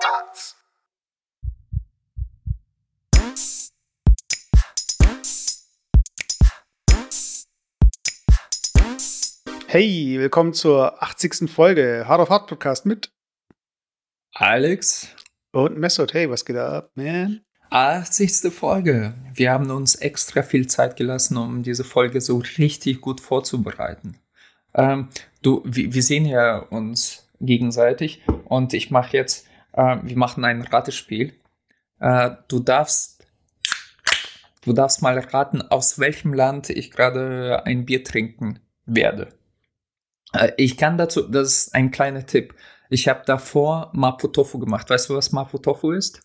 Parts. Hey, willkommen zur 80. Folge Hard of Hard Podcast mit Alex. und Messot. Hey, was geht ab, man? 80. Folge. Wir haben uns extra viel Zeit gelassen, um diese Folge so richtig gut vorzubereiten. Ähm, du, wir sehen ja uns gegenseitig und ich mache jetzt, äh, wir machen ein Ratespiel. Äh, du darfst, du darfst mal raten, aus welchem Land ich gerade ein Bier trinken werde. Äh, ich kann dazu, das ist ein kleiner Tipp. Ich habe davor Mapo Tofu gemacht. Weißt du, was Mapo Tofu ist?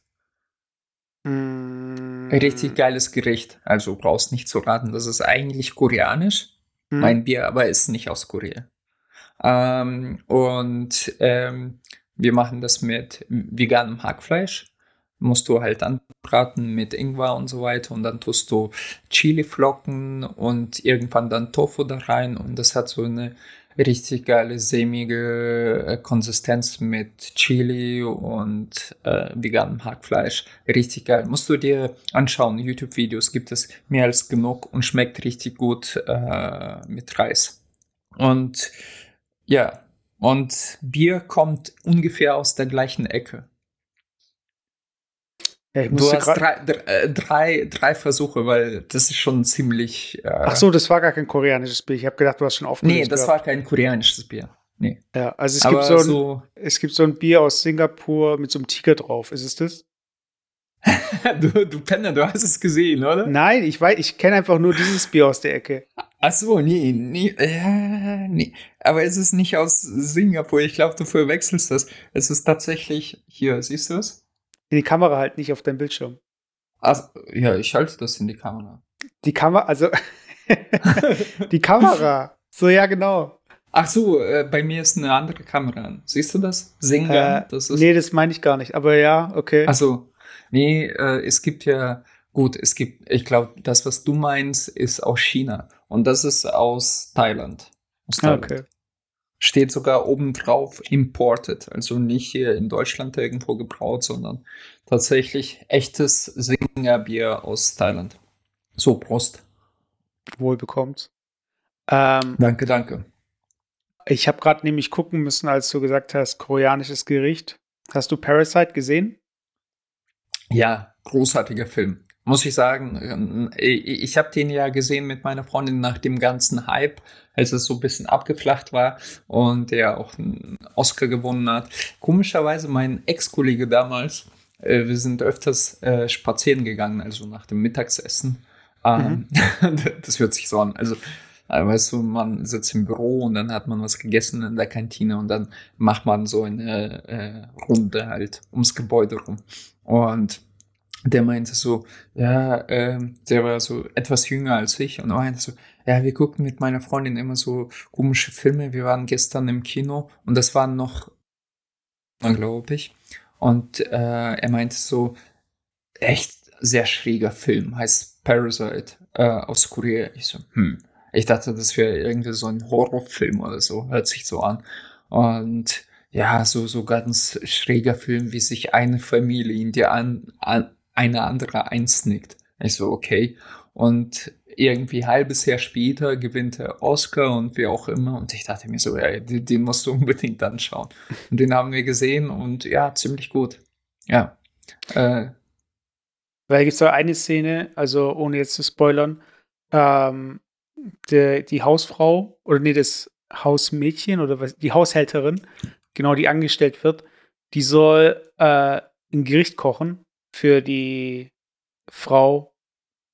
Mm, Richtig geiles Gericht. Also brauchst nicht zu raten. Das ist eigentlich koreanisch. mm, Mein Bier aber ist nicht aus Korea. Ähm, und ähm, wir machen das mit veganem Hackfleisch. Musst du halt anbraten mit Ingwer und so weiter. Und dann tust du Chiliflocken und irgendwann dann Tofu da rein. Und das hat so eine richtig geile, sämige äh, Konsistenz mit Chili und äh, veganem Hackfleisch. Richtig geil. Musst du dir anschauen. YouTube-Videos gibt es mehr als genug und schmeckt richtig gut äh, mit Reis. Und ja, und Bier kommt ungefähr aus der gleichen Ecke. ja, ich Du hast drei, dr- äh, drei, drei Versuche, weil das ist schon ziemlich. Äh, Ach so, das war gar kein koreanisches Bier. Ich habe gedacht, du hast schon aufgelöst. Nee, das gehabt. war kein koreanisches Bier. Nee. Ja, also es gibt so, ein, so es gibt so ein Bier aus Singapur mit so einem Tiger drauf. Ist es das? du, du Penner, du hast es gesehen, oder? Nein, ich weiß, ich kenne einfach nur dieses Bier aus der Ecke. Ach so, nee, nee, äh, nee. Aber es ist nicht aus Singapur. Ich glaube, du verwechselst das. Es ist tatsächlich hier, siehst du es? Die Kamera halt nicht auf deinem Bildschirm. Ach, ja, ich halte das in die Kamera. Die Kamera, also die Kamera. So, ja, genau. Ach so, äh, bei mir ist eine andere Kamera an. Siehst du das? Singer, Äh, das ist. nee, das meine ich gar nicht. Aber ja, okay. Also, nee, äh, es gibt ja, gut, es gibt, ich glaube, das, was du meinst, ist aus China. Und das ist aus Thailand. Aus Ah, Thailand. okay. Steht sogar oben drauf imported. Also nicht hier in Deutschland irgendwo gebraut, sondern tatsächlich echtes Singerbier aus Thailand. So, Prost. Wohl bekommt. Ähm, Danke, danke. ich habe gerade nämlich gucken müssen, als du gesagt hast, koreanisches Gericht. Hast du Parasite gesehen? Ja, großartiger Film. Muss ich sagen, äh, ich habe den ja gesehen mit meiner Freundin nach dem ganzen Hype, als es so ein bisschen abgeflacht war und der auch einen Oscar gewonnen hat. Komischerweise mein Ex-Kollege damals, äh, wir sind öfters äh, spazieren gegangen, also nach dem Mittagsessen. Ähm, das hört sich so an. Also, äh, weißt du, man sitzt im Büro und dann hat man was gegessen in der Kantine und dann macht man so eine äh, Runde halt ums Gebäude rum. Und der meinte so, ja, ähm, der war so etwas jünger als ich und meinte so, ja, wir gucken mit meiner Freundin immer so komische Filme. Wir waren gestern im Kino und das waren noch, glaube ich. Und äh, er meinte so, echt sehr schräger Film, heißt Parasite äh, aus Korea. Ich so, hm. Ich dachte, das wäre irgendwie so ein Horrorfilm oder so, hört sich so an. Und ja, so, so ganz schräger Film, wie sich eine Familie in die an, an eine andere einsnickt. Ich so, okay. Und irgendwie halbes Jahr später gewinnt er Oscar und wie auch immer. Und ich dachte mir so, ey, den, den musst du unbedingt anschauen. Und den haben wir gesehen und ja, ziemlich gut. Ja. Äh, Weil gibt es da eine Szene, also ohne jetzt zu spoilern, ähm, der, die Hausfrau, oder nee, das Hausmädchen oder was, die Haushälterin, genau, die angestellt wird, die soll äh, ein Gericht kochen für die Frau,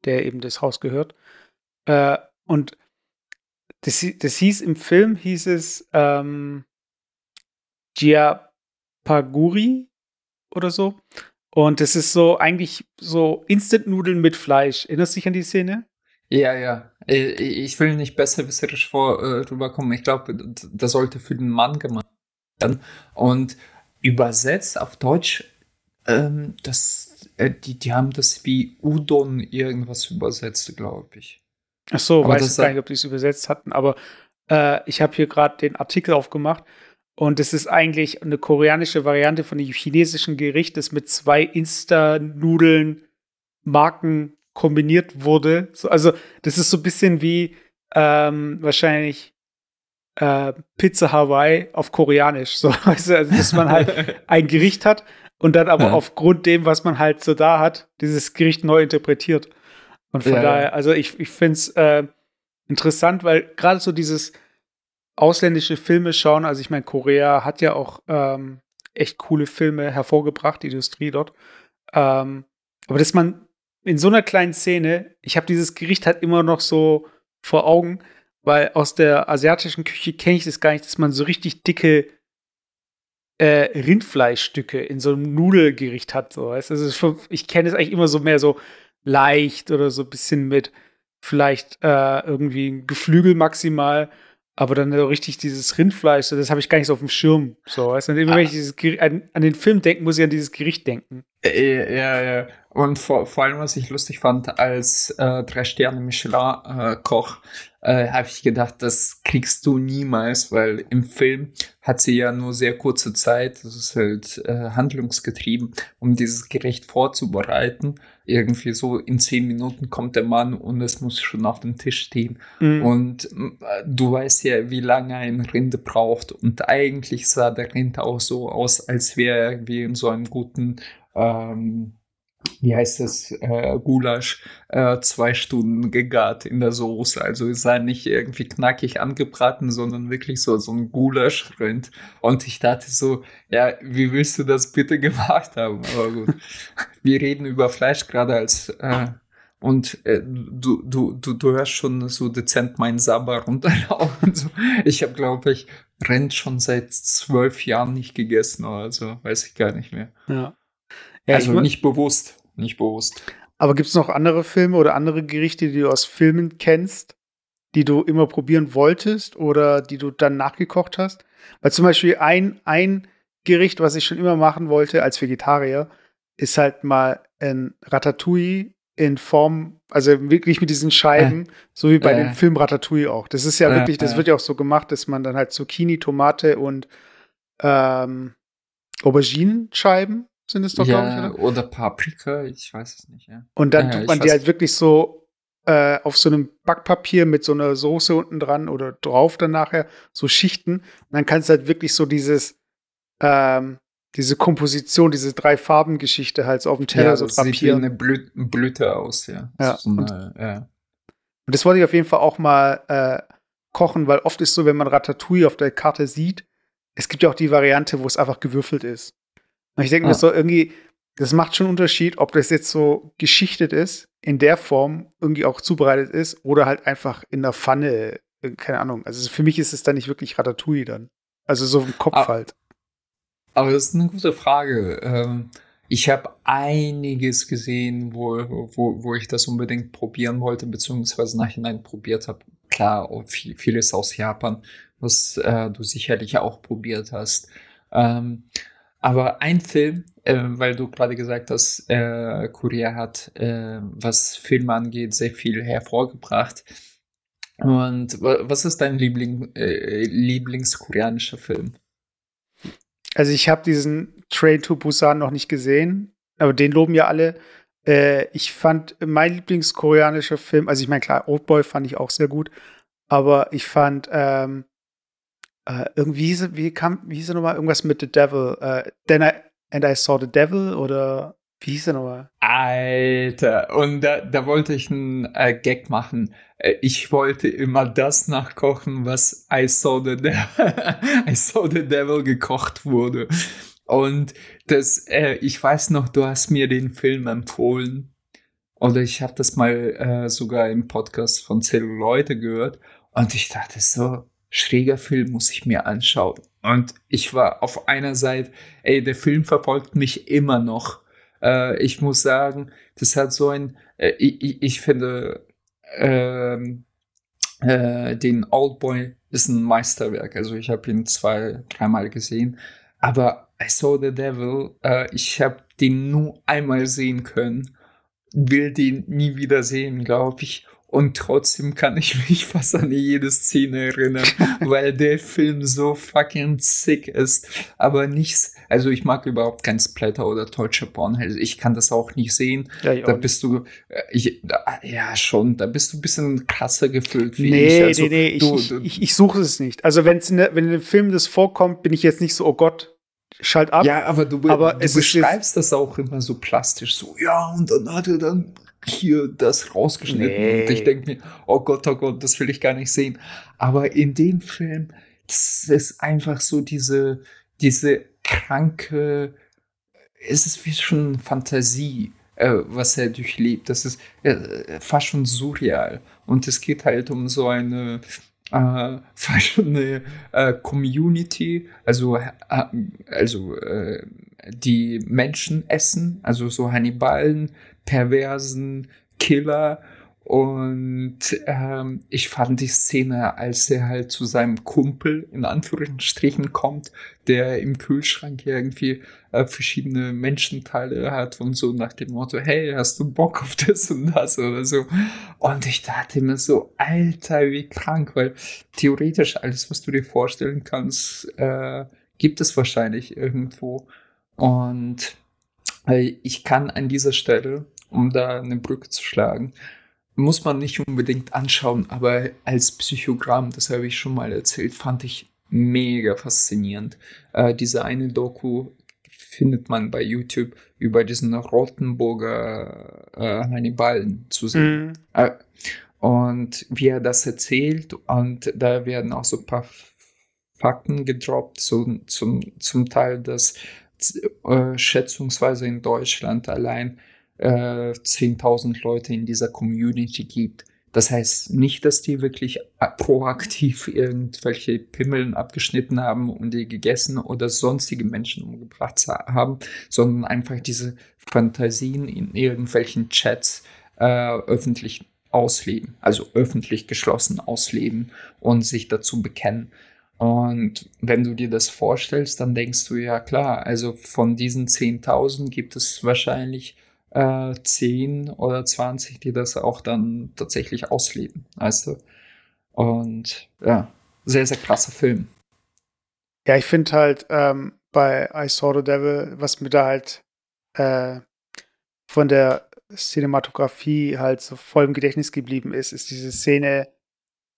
der eben das Haus gehört. Äh, und das, das hieß im Film, hieß es ähm, Giapaguri oder so. Und das ist so eigentlich so Instant-Nudeln mit Fleisch. Erinnerst du dich an die Szene? Ja, ja. Äh, Ich will nicht besserwisserisch vor, äh, rüberkommen. Ich glaube, das sollte für den Mann gemacht werden. Und übersetzt auf Deutsch, ähm, das, äh, die, die haben das wie Udon irgendwas übersetzt, glaube ich. Ach so, Aber weiß ich gar nicht, ob die es übersetzt hatten, aber äh, ich habe hier gerade den Artikel aufgemacht Und es ist eigentlich eine koreanische Variante von dem chinesischen Gericht, das mit zwei Insta-Nudeln Marken kombiniert wurde. So, also, das ist so ein bisschen wie ähm, wahrscheinlich äh, Pizza Hawaii auf Koreanisch. So, also, dass man halt ein Gericht hat und dann aber ja. aufgrund dem, was man halt so da hat, dieses Gericht neu interpretiert. Und von ja, daher, also ich, ich finde es äh, interessant, weil gerade so dieses ausländische Filme schauen, also ich meine, Korea hat ja auch ähm, echt coole Filme hervorgebracht, die Industrie dort. Ähm, aber dass man in so einer kleinen Szene, ich habe dieses Gericht halt immer noch so vor Augen, weil aus der asiatischen Küche kenne ich das gar nicht, dass man so richtig dicke äh, Rindfleischstücke in so einem Nudelgericht hat. So. Also ich kenne es eigentlich immer so mehr so leicht oder so ein bisschen mit vielleicht äh, irgendwie ein Geflügel maximal aber dann so richtig dieses Rindfleisch, das habe ich gar nicht so auf dem Schirm. So, weißt? Und immer ah. wenn ich dieses, an, an, den Film denke, muss ich an dieses Gericht denken. Äh, ja, ja. Und vor, vor allem, was ich lustig fand, als äh, Drei-Sterne-Michelin-Koch, äh, habe ich gedacht, das kriegst du niemals, weil im Film hat sie ja nur sehr kurze Zeit, das ist halt äh, handlungsgetrieben, um dieses Gericht vorzubereiten. Irgendwie so in zehn Minuten kommt der Mann und es muss schon auf dem Tisch stehen. Mhm. Und äh, du weißt ja, wie lange ein Rinde braucht. Und eigentlich sah der Rind auch so aus, als wäre er irgendwie in so einem guten ähm, wie heißt das, äh, Gulasch, äh, zwei Stunden gegart in der Soße. Also es sei nicht irgendwie knackig angebraten, sondern wirklich so, so ein Gulaschrind. Und ich dachte so, ja, wie willst du das bitte gemacht haben? Aber gut, wir reden über Fleisch gerade als, äh, und äh, du, du, du, du hörst schon so dezent meinen Sabber runterlaufen. So. Ich habe, glaube ich, Rind schon seit zwölf Jahren nicht gegessen, also weiß ich gar nicht mehr. Ja. Ja, also nicht bewusst, nicht bewusst. Aber gibt es noch andere Filme oder andere Gerichte, die du aus Filmen kennst, die du immer probieren wolltest oder die du dann nachgekocht hast? Weil zum Beispiel ein, ein Gericht, was ich schon immer machen wollte als Vegetarier, ist halt mal ein Ratatouille in Form, also wirklich mit diesen Scheiben, äh, so wie bei äh, dem Film Ratatouille auch. Das ist ja äh, wirklich, das wird ja auch so gemacht, dass man dann halt Zucchini, Tomate und ähm, Auberginenscheiben sind es doch, ja, glaube ich, oder? Oder Paprika, ich weiß es nicht, ja. Und dann ja, tut man die halt wirklich so äh, auf so einem Backpapier mit so einer Soße unten dran oder drauf dann nachher, so Schichten. Und dann kannst du halt wirklich so dieses, ähm, diese Komposition, diese drei Farben Geschichte halt so auf dem Teller ja, so drapieren. Sieht wie eine Blü Blüte aus, ja. Ja, so eine, und, ja. Und das wollte ich auf jeden Fall auch mal äh, kochen, weil oft ist so, wenn man Ratatouille auf der Karte sieht, es gibt ja auch die Variante, wo es einfach gewürfelt ist. Und ich denke ah. mir so irgendwie, das macht schon einen Unterschied, ob das jetzt so geschichtet ist, in der Form irgendwie auch zubereitet ist oder halt einfach in der Pfanne, äh, keine Ahnung. Also für mich ist es dann nicht wirklich Ratatouille dann. Also so im Kopf aber, halt. Aber das ist eine gute Frage. Ähm, ich habe einiges gesehen, wo, wo, wo ich das unbedingt probieren wollte, beziehungsweise nachhinein probiert habe. Klar, viel, vieles aus Japan, was äh, du sicherlich auch probiert hast. Ähm, aber ein Film, äh, weil du gerade gesagt hast, äh, Korea hat, äh, was Filme angeht, sehr viel hervorgebracht. Und was ist dein Liebling, äh, Lieblingskoreanischer Film? Also ich habe diesen Train to Busan noch nicht gesehen, aber den loben ja alle. Äh, ich fand mein Lieblingskoreanischer Film, also ich meine klar, Oldboy fand ich auch sehr gut, aber ich fand ähm, äh, irgendwie, wie kam, wie hieß er nochmal? Irgendwas mit The Devil. Äh, Then I, and I Saw the Devil oder wie hieß er nochmal? Alter, und da, da wollte ich einen äh, Gag machen. Äh, ich wollte immer das nachkochen, was I Saw the, De I Saw the Devil gekocht wurde. Und das, äh, ich weiß noch, du hast mir den Film empfohlen. Oder ich habe das mal äh, sogar im Podcast von Celluloide gehört. Und ich dachte so, schräger Film muss ich mir anschauen. Und ich war auf einer Seite, ey, der Film verfolgt mich immer noch. Äh, ich muss sagen, das hat so ein, äh, ich, ich, finde, ähm, äh, den Oldboy ist ein Meisterwerk. Also ich habe ihn zwei, dreimal gesehen. Aber I Saw the Devil, äh, ich habe den nur einmal sehen können, will den nie wieder sehen, glaube ich. Und trotzdem kann ich mich fast an jede Szene erinnern, weil der Film so fucking sick ist. Aber nichts, also ich mag überhaupt kein Splatter oder deutscher Porn. Also ich kann das auch nicht sehen. Ja, da bist du, äh, ich, ja schon, da bist du ein bisschen krasser gefüllt wie nee, ich. Also, nee, nee, du, ich, ich, ich suche es nicht. Also wenn's in der, wenn in dem Film das vorkommt, bin ich jetzt nicht so, oh Gott, schalt ab. Ja, aber du, aber du beschreibst das auch immer so plastisch, so, ja, und dann hat er dann hier das rausgeschnitten. Nee. Und ich denke mir, oh Gott, oh Gott, das will ich gar nicht sehen. Aber in dem Film, das ist einfach so diese, diese kranke, es ist wie schon Fantasie, äh, was er durchlebt. Das ist äh, fast schon surreal. Und es geht halt um so eine äh, fast schon eine äh, Community, also, äh, also äh, die Menschen essen, also so Hannibalen, perversen Killer. Und ähm, ich fand die Szene, als er halt zu seinem Kumpel in Anführungsstrichen kommt, der im Kühlschrank irgendwie äh, verschiedene Menschenteile hat und so nach dem Motto, hey, hast du Bock auf das und das oder so. Und ich dachte mir so, Alter, wie krank, weil theoretisch alles, was du dir vorstellen kannst, äh, gibt es wahrscheinlich irgendwo. Und äh, ich kann an dieser Stelle um da eine Brücke zu schlagen. Muss man nicht unbedingt anschauen, aber als Psychogramm, das habe ich schon mal erzählt, fand ich mega faszinierend. Äh, diese eine Doku findet man bei YouTube über diesen Rottenburger äh, Hannibalen zu sehen. Mhm. Äh, und wie er das erzählt, und da werden auch so ein paar Fakten gedroppt, so, zum, zum Teil, dass äh, schätzungsweise in Deutschland allein äh, 10.000 Leute in dieser Community gibt. Das heißt nicht, dass die wirklich proaktiv irgendwelche Pimmeln abgeschnitten haben und die gegessen oder sonstige Menschen umgebracht haben, sondern einfach diese Fantasien in irgendwelchen Chats äh, öffentlich ausleben, also öffentlich geschlossen ausleben und sich dazu bekennen. Und wenn du dir das vorstellst, dann denkst du ja klar, also von diesen 10.000 gibt es wahrscheinlich äh, 10 oder 20, die das auch dann tatsächlich ausleben. Weißt du? Und ja, sehr, sehr krasser Film. Ja, ich finde halt ähm, bei I Saw the Devil, was mir da halt äh, von der Cinematografie halt so voll im Gedächtnis geblieben ist, ist diese Szene,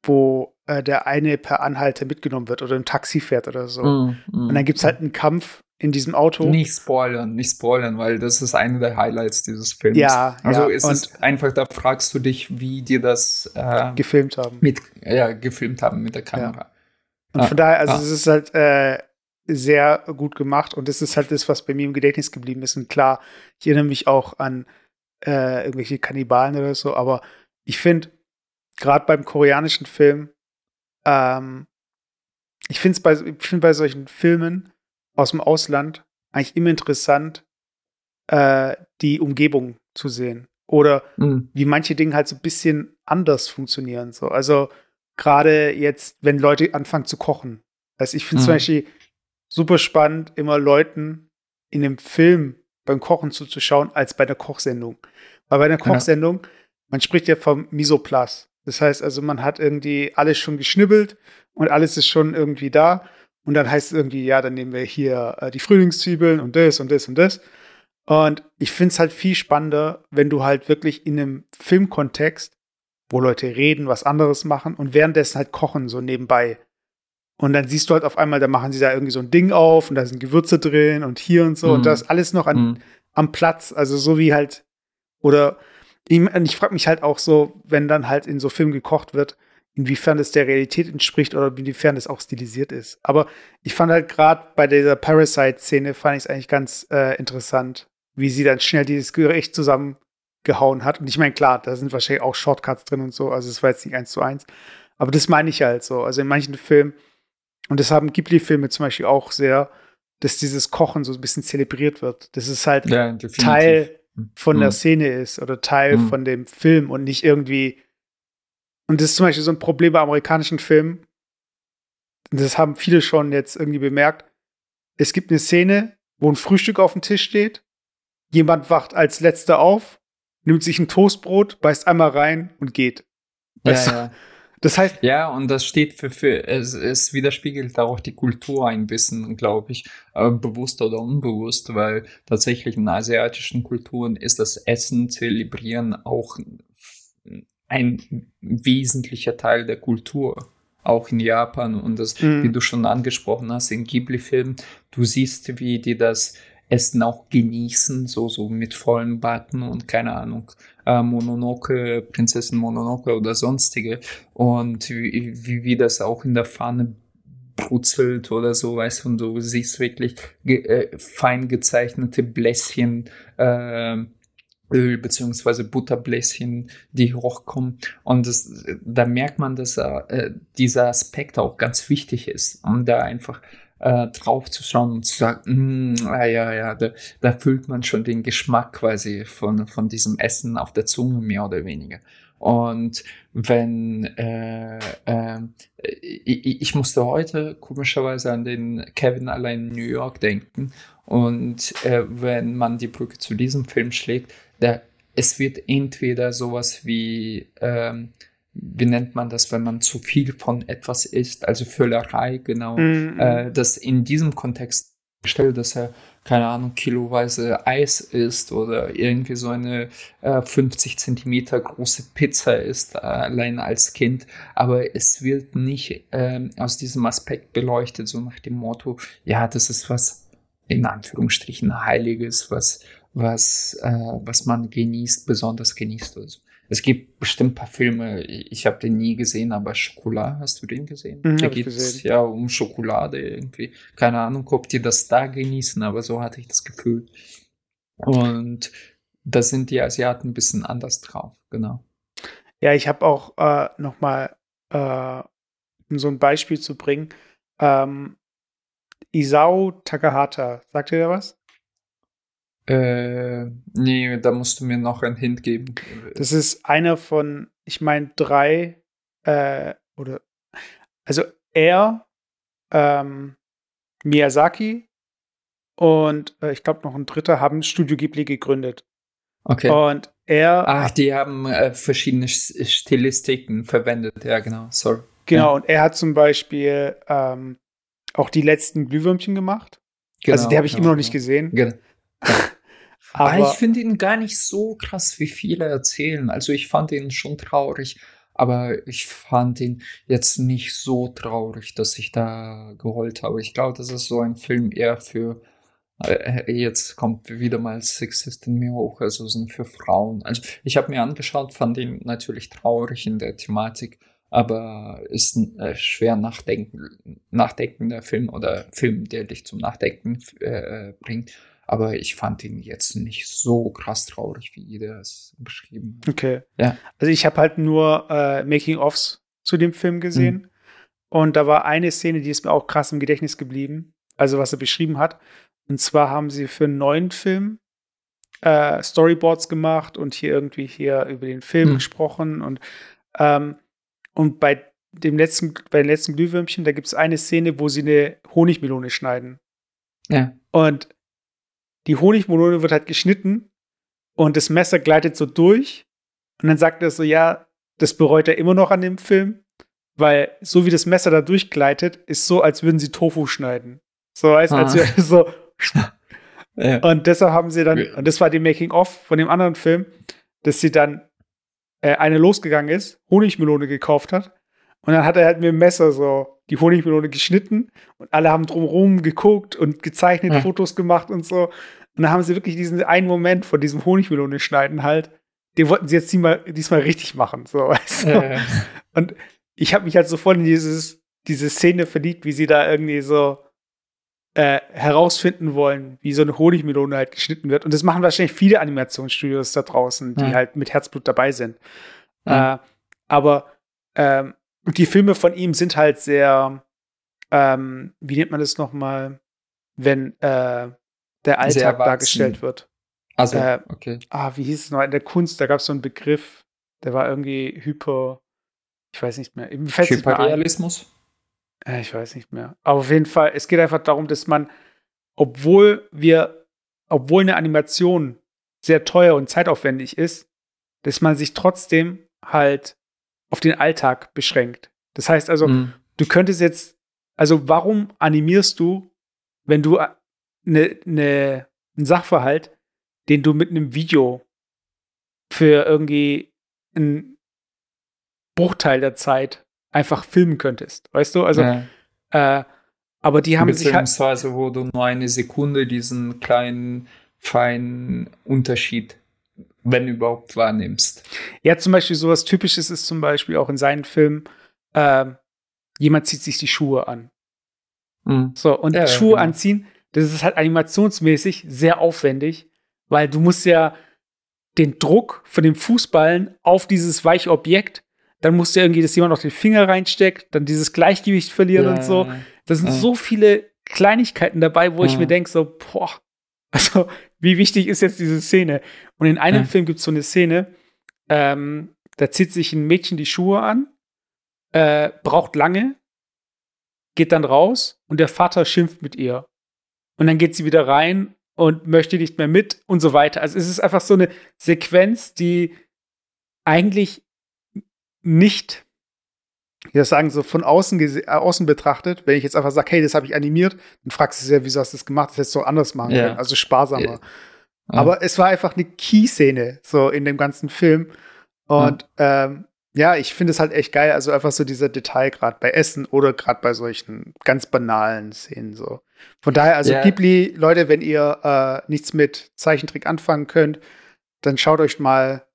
wo äh, der eine per Anhalter mitgenommen wird oder im Taxi fährt oder so. Mm, mm. Und dann gibt es halt einen Kampf in diesem Auto. Nicht spoilern, nicht spoilern, weil das ist eine der Highlights dieses Films. Ja, also ja, es ist einfach, da fragst du dich, wie die das äh, gefilmt haben. Mit, ja, gefilmt haben mit der Kamera. Ja. Und ah, von daher, also ah. es ist halt äh, sehr gut gemacht und das ist halt das, was bei mir im Gedächtnis geblieben ist. Und klar, ich erinnere mich auch an äh, irgendwelche Kannibalen oder so, aber ich finde, gerade beim koreanischen Film, ähm, ich finde es bei, find bei solchen Filmen, aus dem Ausland eigentlich immer interessant, äh, die Umgebung zu sehen. Oder mhm. wie manche Dinge halt so ein bisschen anders funktionieren. So. Also gerade jetzt, wenn Leute anfangen zu kochen. Also ich finde mhm. zum Beispiel super spannend, immer Leuten in dem Film beim Kochen zuzuschauen, als bei einer Kochsendung. Weil bei einer Kochsendung, ja. man spricht ja vom Misoplas. Das heißt also, man hat irgendwie alles schon geschnibbelt und alles ist schon irgendwie da. Und dann heißt es irgendwie, ja, dann nehmen wir hier äh, die Frühlingszwiebeln und das und das und das. Und ich finde es halt viel spannender, wenn du halt wirklich in einem Filmkontext, wo Leute reden, was anderes machen und währenddessen halt kochen, so nebenbei. Und dann siehst du halt auf einmal, da machen sie da irgendwie so ein Ding auf und da sind Gewürze drin und hier und so. Mhm. Und das alles noch an, mhm. am Platz. Also so wie halt, oder ich, ich frage mich halt auch so, wenn dann halt in so Filmen gekocht wird, inwiefern es der Realität entspricht oder inwiefern es auch stilisiert ist. Aber ich fand halt gerade bei dieser Parasite-Szene fand ich es eigentlich ganz äh, interessant, wie sie dann schnell dieses Gericht zusammengehauen hat. Und ich meine, klar, da sind wahrscheinlich auch Shortcuts drin und so, also es war jetzt nicht eins zu eins. Aber das meine ich halt so. Also in manchen Filmen, und das haben Ghibli-Filme zum Beispiel auch sehr, dass dieses Kochen so ein bisschen zelebriert wird. Das ist halt ja, Teil von mhm. der Szene ist oder Teil mhm. von dem Film und nicht irgendwie und das ist zum Beispiel so ein Problem bei amerikanischen Filmen. Das haben viele schon jetzt irgendwie bemerkt. Es gibt eine Szene, wo ein Frühstück auf dem Tisch steht. Jemand wacht als letzter auf, nimmt sich ein Toastbrot, beißt einmal rein und geht. Ja, ja. Das heißt. Ja, und das steht für, für es, es widerspiegelt auch die Kultur ein bisschen, glaube ich, äh, bewusst oder unbewusst, weil tatsächlich in asiatischen Kulturen ist das Essen, Zelebrieren auch ein wesentlicher Teil der Kultur. Auch in Japan und das, mhm. wie du schon angesprochen hast, in Ghibli-Filmen, du siehst, wie die das Essen auch genießen, so, so mit vollen Backen und keine Ahnung, äh, Mononoke, Prinzessin Mononoke oder sonstige. Und wie, wie, wie das auch in der Pfanne brutzelt oder so, weißt du, und du siehst wirklich ge äh, fein gezeichnete Bläschen, äh, Öl beziehungsweise Butterbläschen, die hochkommen. Und das, da merkt man, dass äh, dieser Aspekt auch ganz wichtig ist, um da einfach äh, drauf zu schauen und zu sagen, mm, ah, ja, ja, da, da fühlt man schon den Geschmack quasi von, von diesem Essen auf der Zunge mehr oder weniger. Und wenn äh, äh, ich, ich musste heute komischerweise an den Kevin allein in New York denken. Und äh, wenn man die Brücke zu diesem Film schlägt, der, es wird entweder sowas wie ähm, wie nennt man das, wenn man zu viel von etwas isst, also Füllerei, genau, mhm. äh, das in diesem Kontext stellt, dass er, keine Ahnung, kiloweise Eis isst oder irgendwie so eine äh, 50 Zentimeter große Pizza isst, äh, allein als Kind, aber es wird nicht äh, aus diesem Aspekt beleuchtet, so nach dem Motto, ja, das ist was in Anführungsstrichen Heiliges, was, was, äh, was man genießt, besonders genießt oder so. Es gibt bestimmt ein paar Filme, ich habe den nie gesehen, aber Schokolade, hast du den gesehen? Mhm, da geht es ja um Schokolade irgendwie. Keine Ahnung, ob die das da genießen, aber so hatte ich das Gefühl. Und da sind die Asiaten ein bisschen anders drauf, genau. Ja, ich habe auch äh, noch mal, äh, um so ein Beispiel zu bringen, ähm, Isao Takahata, sagt ihr da was? Äh, nee, da musst du mir noch einen Hint geben. Das ist einer von, ich meine, drei, äh, oder, also er, ähm, Miyazaki und äh, ich glaube noch ein dritter haben Studio Ghibli gegründet. Okay. Und er. Ach, die haben äh, verschiedene Stilistiken verwendet, ja, genau, sorry. Genau, ja. und er hat zum Beispiel ähm, auch die letzten Glühwürmchen gemacht. Genau, also die habe ich genau, immer noch nicht genau. gesehen. Genau. Aber, aber ich finde ihn gar nicht so krass, wie viele erzählen. Also ich fand ihn schon traurig, aber ich fand ihn jetzt nicht so traurig, dass ich da geheult habe. Ich glaube, das ist so ein Film eher für äh, jetzt kommt wieder mal Sexist in mir hoch, also sind für Frauen. Also ich habe mir angeschaut, fand ihn natürlich traurig in der Thematik, aber ist ein äh, schwer nachdenken, nachdenkender Film oder Film, der dich zum Nachdenken äh, bringt. Aber ich fand ihn jetzt nicht so krass traurig, wie jeder es beschrieben hat. Okay. Ja. Also ich habe halt nur äh, Making-ofs zu dem Film gesehen. Mhm. Und da war eine Szene, die ist mir auch krass im Gedächtnis geblieben. Also was er beschrieben hat. Und zwar haben sie für einen neuen Film äh, Storyboards gemacht und hier irgendwie hier über den Film mhm. gesprochen. Und, ähm, und bei dem letzten, bei den letzten Glühwürmchen, da gibt es eine Szene, wo sie eine Honigmelone schneiden. Ja. Und die Honigmelone wird halt geschnitten und das Messer gleitet so durch. Und dann sagt er so, ja, das bereut er immer noch an dem Film, weil so wie das Messer da durchgleitet, ist so, als würden sie Tofu schneiden. So, als, ah. als wäre so. ja. Und deshalb haben sie dann, und das war die Making-of von dem anderen Film, dass sie dann äh, eine losgegangen ist, Honigmelone gekauft hat. Und dann hat er halt mit dem Messer so die Honigmelone geschnitten und alle haben drumherum geguckt und gezeichnet, ja. Fotos gemacht und so. Und dann haben sie wirklich diesen einen Moment von diesem Honigmelone schneiden halt, den wollten sie jetzt diesmal, diesmal richtig machen. So, du? ja, Und ich habe mich halt so voll in dieses, diese Szene verliebt, wie sie da irgendwie so äh, herausfinden wollen, wie so eine Honigmelone halt geschnitten wird. Und das machen wahrscheinlich viele Animationsstudios da draußen, die ja. halt mit Herzblut dabei sind. Äh, aber ähm, die Filme von ihm sind halt sehr, ähm, wie nennt man das nochmal, wenn äh, der Alltag dargestellt wird. Also, äh, okay. Ah, wie hieß es noch? In der Kunst, da gab es so einen Begriff, der war irgendwie hyper, ich weiß nicht mehr. Hyperrealismus? Äh, ich weiß nicht mehr. Aber auf jeden Fall, es geht einfach darum, dass man, obwohl wir, obwohl eine Animation sehr teuer und zeitaufwendig ist, dass man sich trotzdem halt auf den Alltag beschränkt. Das heißt also, Mhm. du könntest jetzt, also warum animierst du, wenn du eine, eine, einen Sachverhalt, den du mit einem Video für irgendwie einen Bruchteil der Zeit einfach filmen könntest, weißt du? Also, ja. äh, aber die haben sich halt, wo du nur eine Sekunde diesen kleinen, feinen Unterschied, wenn überhaupt, wahrnimmst. ja, zum Beispiel sowas Typisches ist zum Beispiel auch in seinen Filmen, ähm, jemand zieht sich die Schuhe an. Mhm. So, und Ja, ja, Schuhe genau. anziehen, das ist halt animationsmäßig sehr aufwendig, weil du musst ja den Druck von den Fußballen auf dieses weiche Objekt, dann musst du irgendwie, dass jemand noch den Finger reinsteckt, dann dieses Gleichgewicht verlieren Ja, und so. ja, Da sind ja. so viele Kleinigkeiten dabei, wo ich Ja. mir denke, so, boah, also wie wichtig ist jetzt diese Szene? Und in einem Ja. Film gibt es so eine Szene, ähm, da zieht sich ein Mädchen die Schuhe an, äh, braucht lange, geht dann raus und der Vater schimpft mit ihr. Und dann geht sie wieder rein und möchte nicht mehr mit und so weiter. Also es ist einfach so eine Sequenz, die eigentlich nicht, wie das sagen, so von außen, äh, außen betrachtet, wenn ich jetzt einfach sage, hey, das habe ich animiert, dann fragst du sie ja, wieso hast du das gemacht? Das hättest du auch anders machen Ja. können, also sparsamer. Ja. Aber es war einfach eine Key-Szene so in dem ganzen Film. Und ähm, ja, ich finde es halt echt geil. Also einfach so dieser Detail, gerade bei Essen oder gerade bei solchen ganz banalen Szenen so. Von daher, also Ja. Ghibli, Leute, wenn ihr äh, nichts mit Zeichentrick anfangen könnt, dann schaut euch mal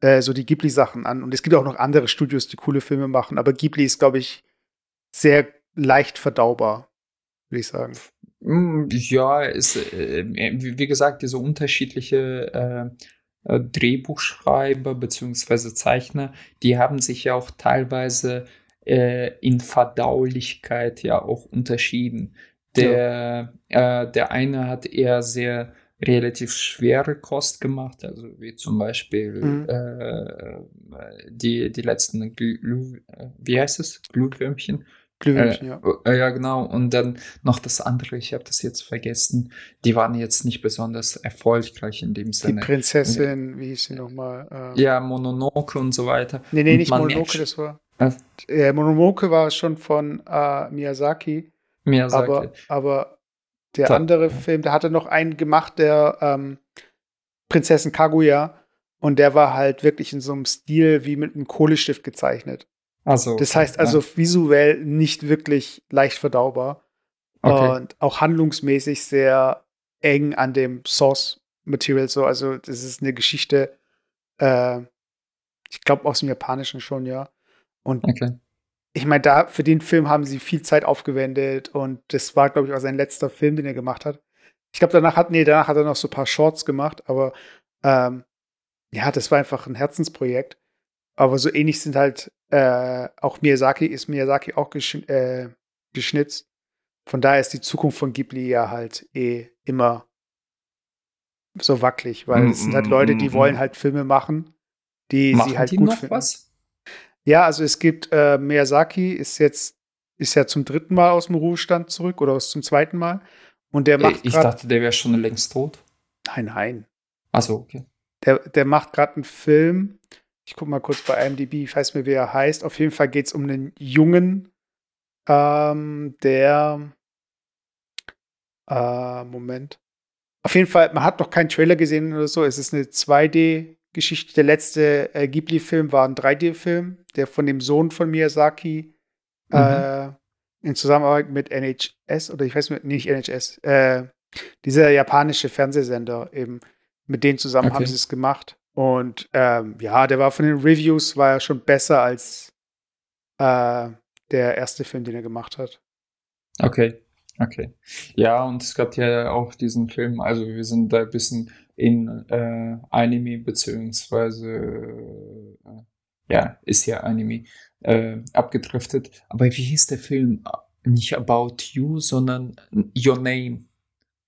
äh, so die Ghibli-Sachen an. Und es gibt auch noch andere Studios, die coole Filme machen. Aber Ghibli ist, glaube ich, sehr leicht verdaubar, würde ich sagen. Mm, Ja, ist, äh, wie wie gesagt, diese unterschiedliche äh, äh, Drehbuchschreiber beziehungsweise Zeichner, die haben sich ja auch teilweise äh, in Verdaulichkeit ja auch unterschieden. Der, äh, der eine hat eher sehr relativ schwere Kost gemacht, also wie zum Beispiel Mhm. äh, die, die letzten Glüh, wie heißt es? Glühwürmchen. Glühwürmchen, Äh, ja. äh, ja, genau. Und dann noch das andere, ich habe das jetzt vergessen. Die waren jetzt nicht besonders erfolgreich in dem Die Sinne. Prinzessin, wie hieß sie nochmal? Ähm, Ja, Mononoke und so weiter. Nee, nee, nicht Mononoke, das war. Äh, Mononoke war schon von äh, Miyazaki, Miyazaki. aber, aber der Da- andere Film, der hatte noch einen gemacht, der ähm, Prinzessin Kaguya, und der war halt wirklich in so einem Stil wie mit einem Kohlestift gezeichnet. also, Das heißt also visuell nicht wirklich leicht verdaubar Okay. und auch handlungsmäßig sehr eng an dem Source Material so. Also das ist eine Geschichte, äh, ich glaube aus dem Japanischen schon, ja. Und okay. Ich meine, da für den Film haben sie viel Zeit aufgewendet und das war, glaube ich, auch sein letzter Film, den er gemacht hat. Ich glaube, danach hat, nee, danach hat er noch so ein paar Shorts gemacht, aber ähm, ja, das war einfach ein Herzensprojekt. Aber so ähnlich sind halt äh, auch Miyazaki, ist Miyazaki auch geschn äh, geschnitzt. Von daher ist die Zukunft von Ghibli ja halt eh immer so wackelig, weil es sind halt Mm, Leute, mm, die mm, wollen mm. halt Filme machen, die Machen sie halt die gut noch finden. was? Ja, also es gibt äh, Miyazaki ist jetzt ist ja zum dritten Mal aus dem Ruhestand zurück oder aus zum zweiten Mal und der Äh, macht Ich dachte, der wäre schon längst tot. nein nein Also okay. der der macht gerade einen Film. Ich guck mal kurz bei IMDb, ich weiß mir wie er heißt. Auf jeden Fall geht es um einen Jungen, ähm, der äh, Moment. Auf jeden Fall, man hat noch keinen Trailer gesehen oder so. Es ist eine 2D-Geschichte. Der letzte äh, Ghibli-Film war ein 3D-Film, der von dem Sohn von Miyazaki Mhm. äh, in Zusammenarbeit mit NHS oder ich weiß nicht, NHS, äh, dieser japanische Fernsehsender eben. Mit denen zusammen haben Okay. sie es gemacht. Und ähm, ja, der war von den Reviews war ja schon besser als äh, der erste Film, den er gemacht hat. Okay, okay. Ja, und es gab ja auch diesen Film, also wir sind da ein bisschen in äh, Anime beziehungsweise äh, ja, ist ja Anime äh, abgedriftet. Aber wie hieß der Film? Nicht About You, sondern Your Name.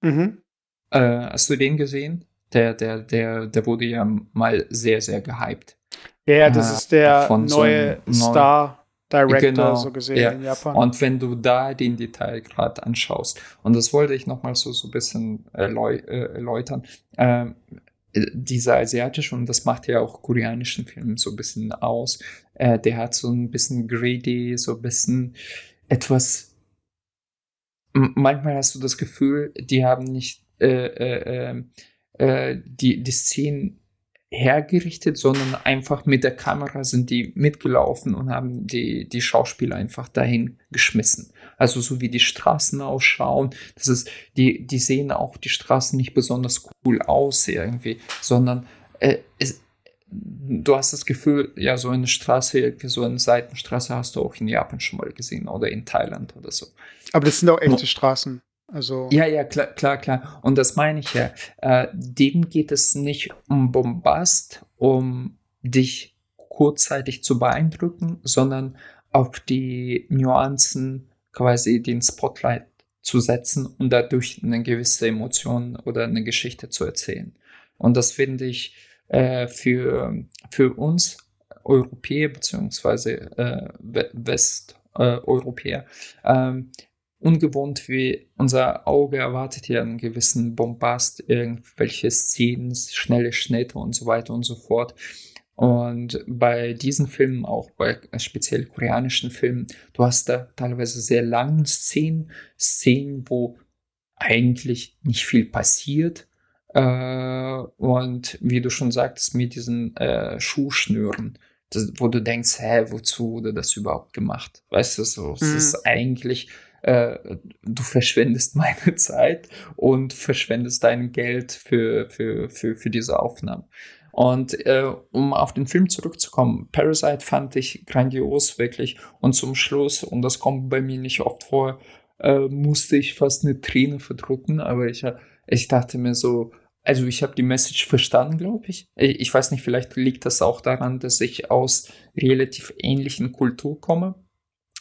Mhm. Äh, hast du den gesehen? Der, der, der, der wurde ja mal sehr, sehr gehypt. Ja, das Äh, ist der so neue neuen- Star Director, Genau, so gesehen ja. in Japan. Und wenn du da den Detail gerade anschaust, und das wollte ich nochmal so, so ein bisschen äh, erläutern, ähm, äh, dieser asiatische, und das macht ja auch koreanischen Film so ein bisschen aus, äh, der hat so ein bisschen greedy, so ein bisschen etwas. Manchmal hast du das Gefühl, die haben nicht äh, äh, ähm, äh, die, die Szenen hergerichtet, sondern einfach mit der Kamera sind die mitgelaufen und haben die, die Schauspieler einfach dahin geschmissen. Also so wie die Straßen ausschauen, das ist, die, die sehen auch die Straßen nicht besonders cool aus irgendwie, sondern äh, es, du hast das Gefühl, ja, so eine Straße, so eine Seitenstraße hast du auch in Japan schon mal gesehen oder in Thailand oder so. Aber das sind auch echte Straßen. Also ja, ja, klar, klar, klar. Und das meine ich ja. Äh, dem geht es nicht um Bombast, um dich kurzzeitig zu beeindrucken, sondern auf die Nuancen quasi den Spotlight zu setzen und dadurch eine gewisse Emotion oder eine Geschichte zu erzählen. Und das finde ich äh, für, für uns Europäer beziehungsweise äh, Westeuropäer ähm, ungewohnt wie unser Auge erwartet ja einen gewissen Bombast, irgendwelche Szenen, schnelle Schnitte und so weiter und so fort. Und bei diesen Filmen, auch bei speziell koreanischen Filmen, du hast da teilweise sehr lange Szenen, Szenen, wo eigentlich nicht viel passiert. Äh, und wie du schon sagtest, mit diesen äh, Schuhschnüren, wo du denkst, hä, wozu wurde das überhaupt gemacht? Weißt du, so, es mhm. ist eigentlich äh, du verschwendest meine Zeit und verschwendest dein Geld für, für, für, für diese Aufnahmen. Und äh, um auf den Film zurückzukommen, Parasite fand ich grandios, wirklich. Und zum Schluss, und das kommt bei mir nicht oft vor, äh, musste ich fast eine Träne verdrücken, aber ich, ich dachte mir so, also ich habe die Message verstanden, glaube ich. Ich weiß nicht, vielleicht liegt das auch daran, dass ich aus relativ ähnlichen Kultur komme.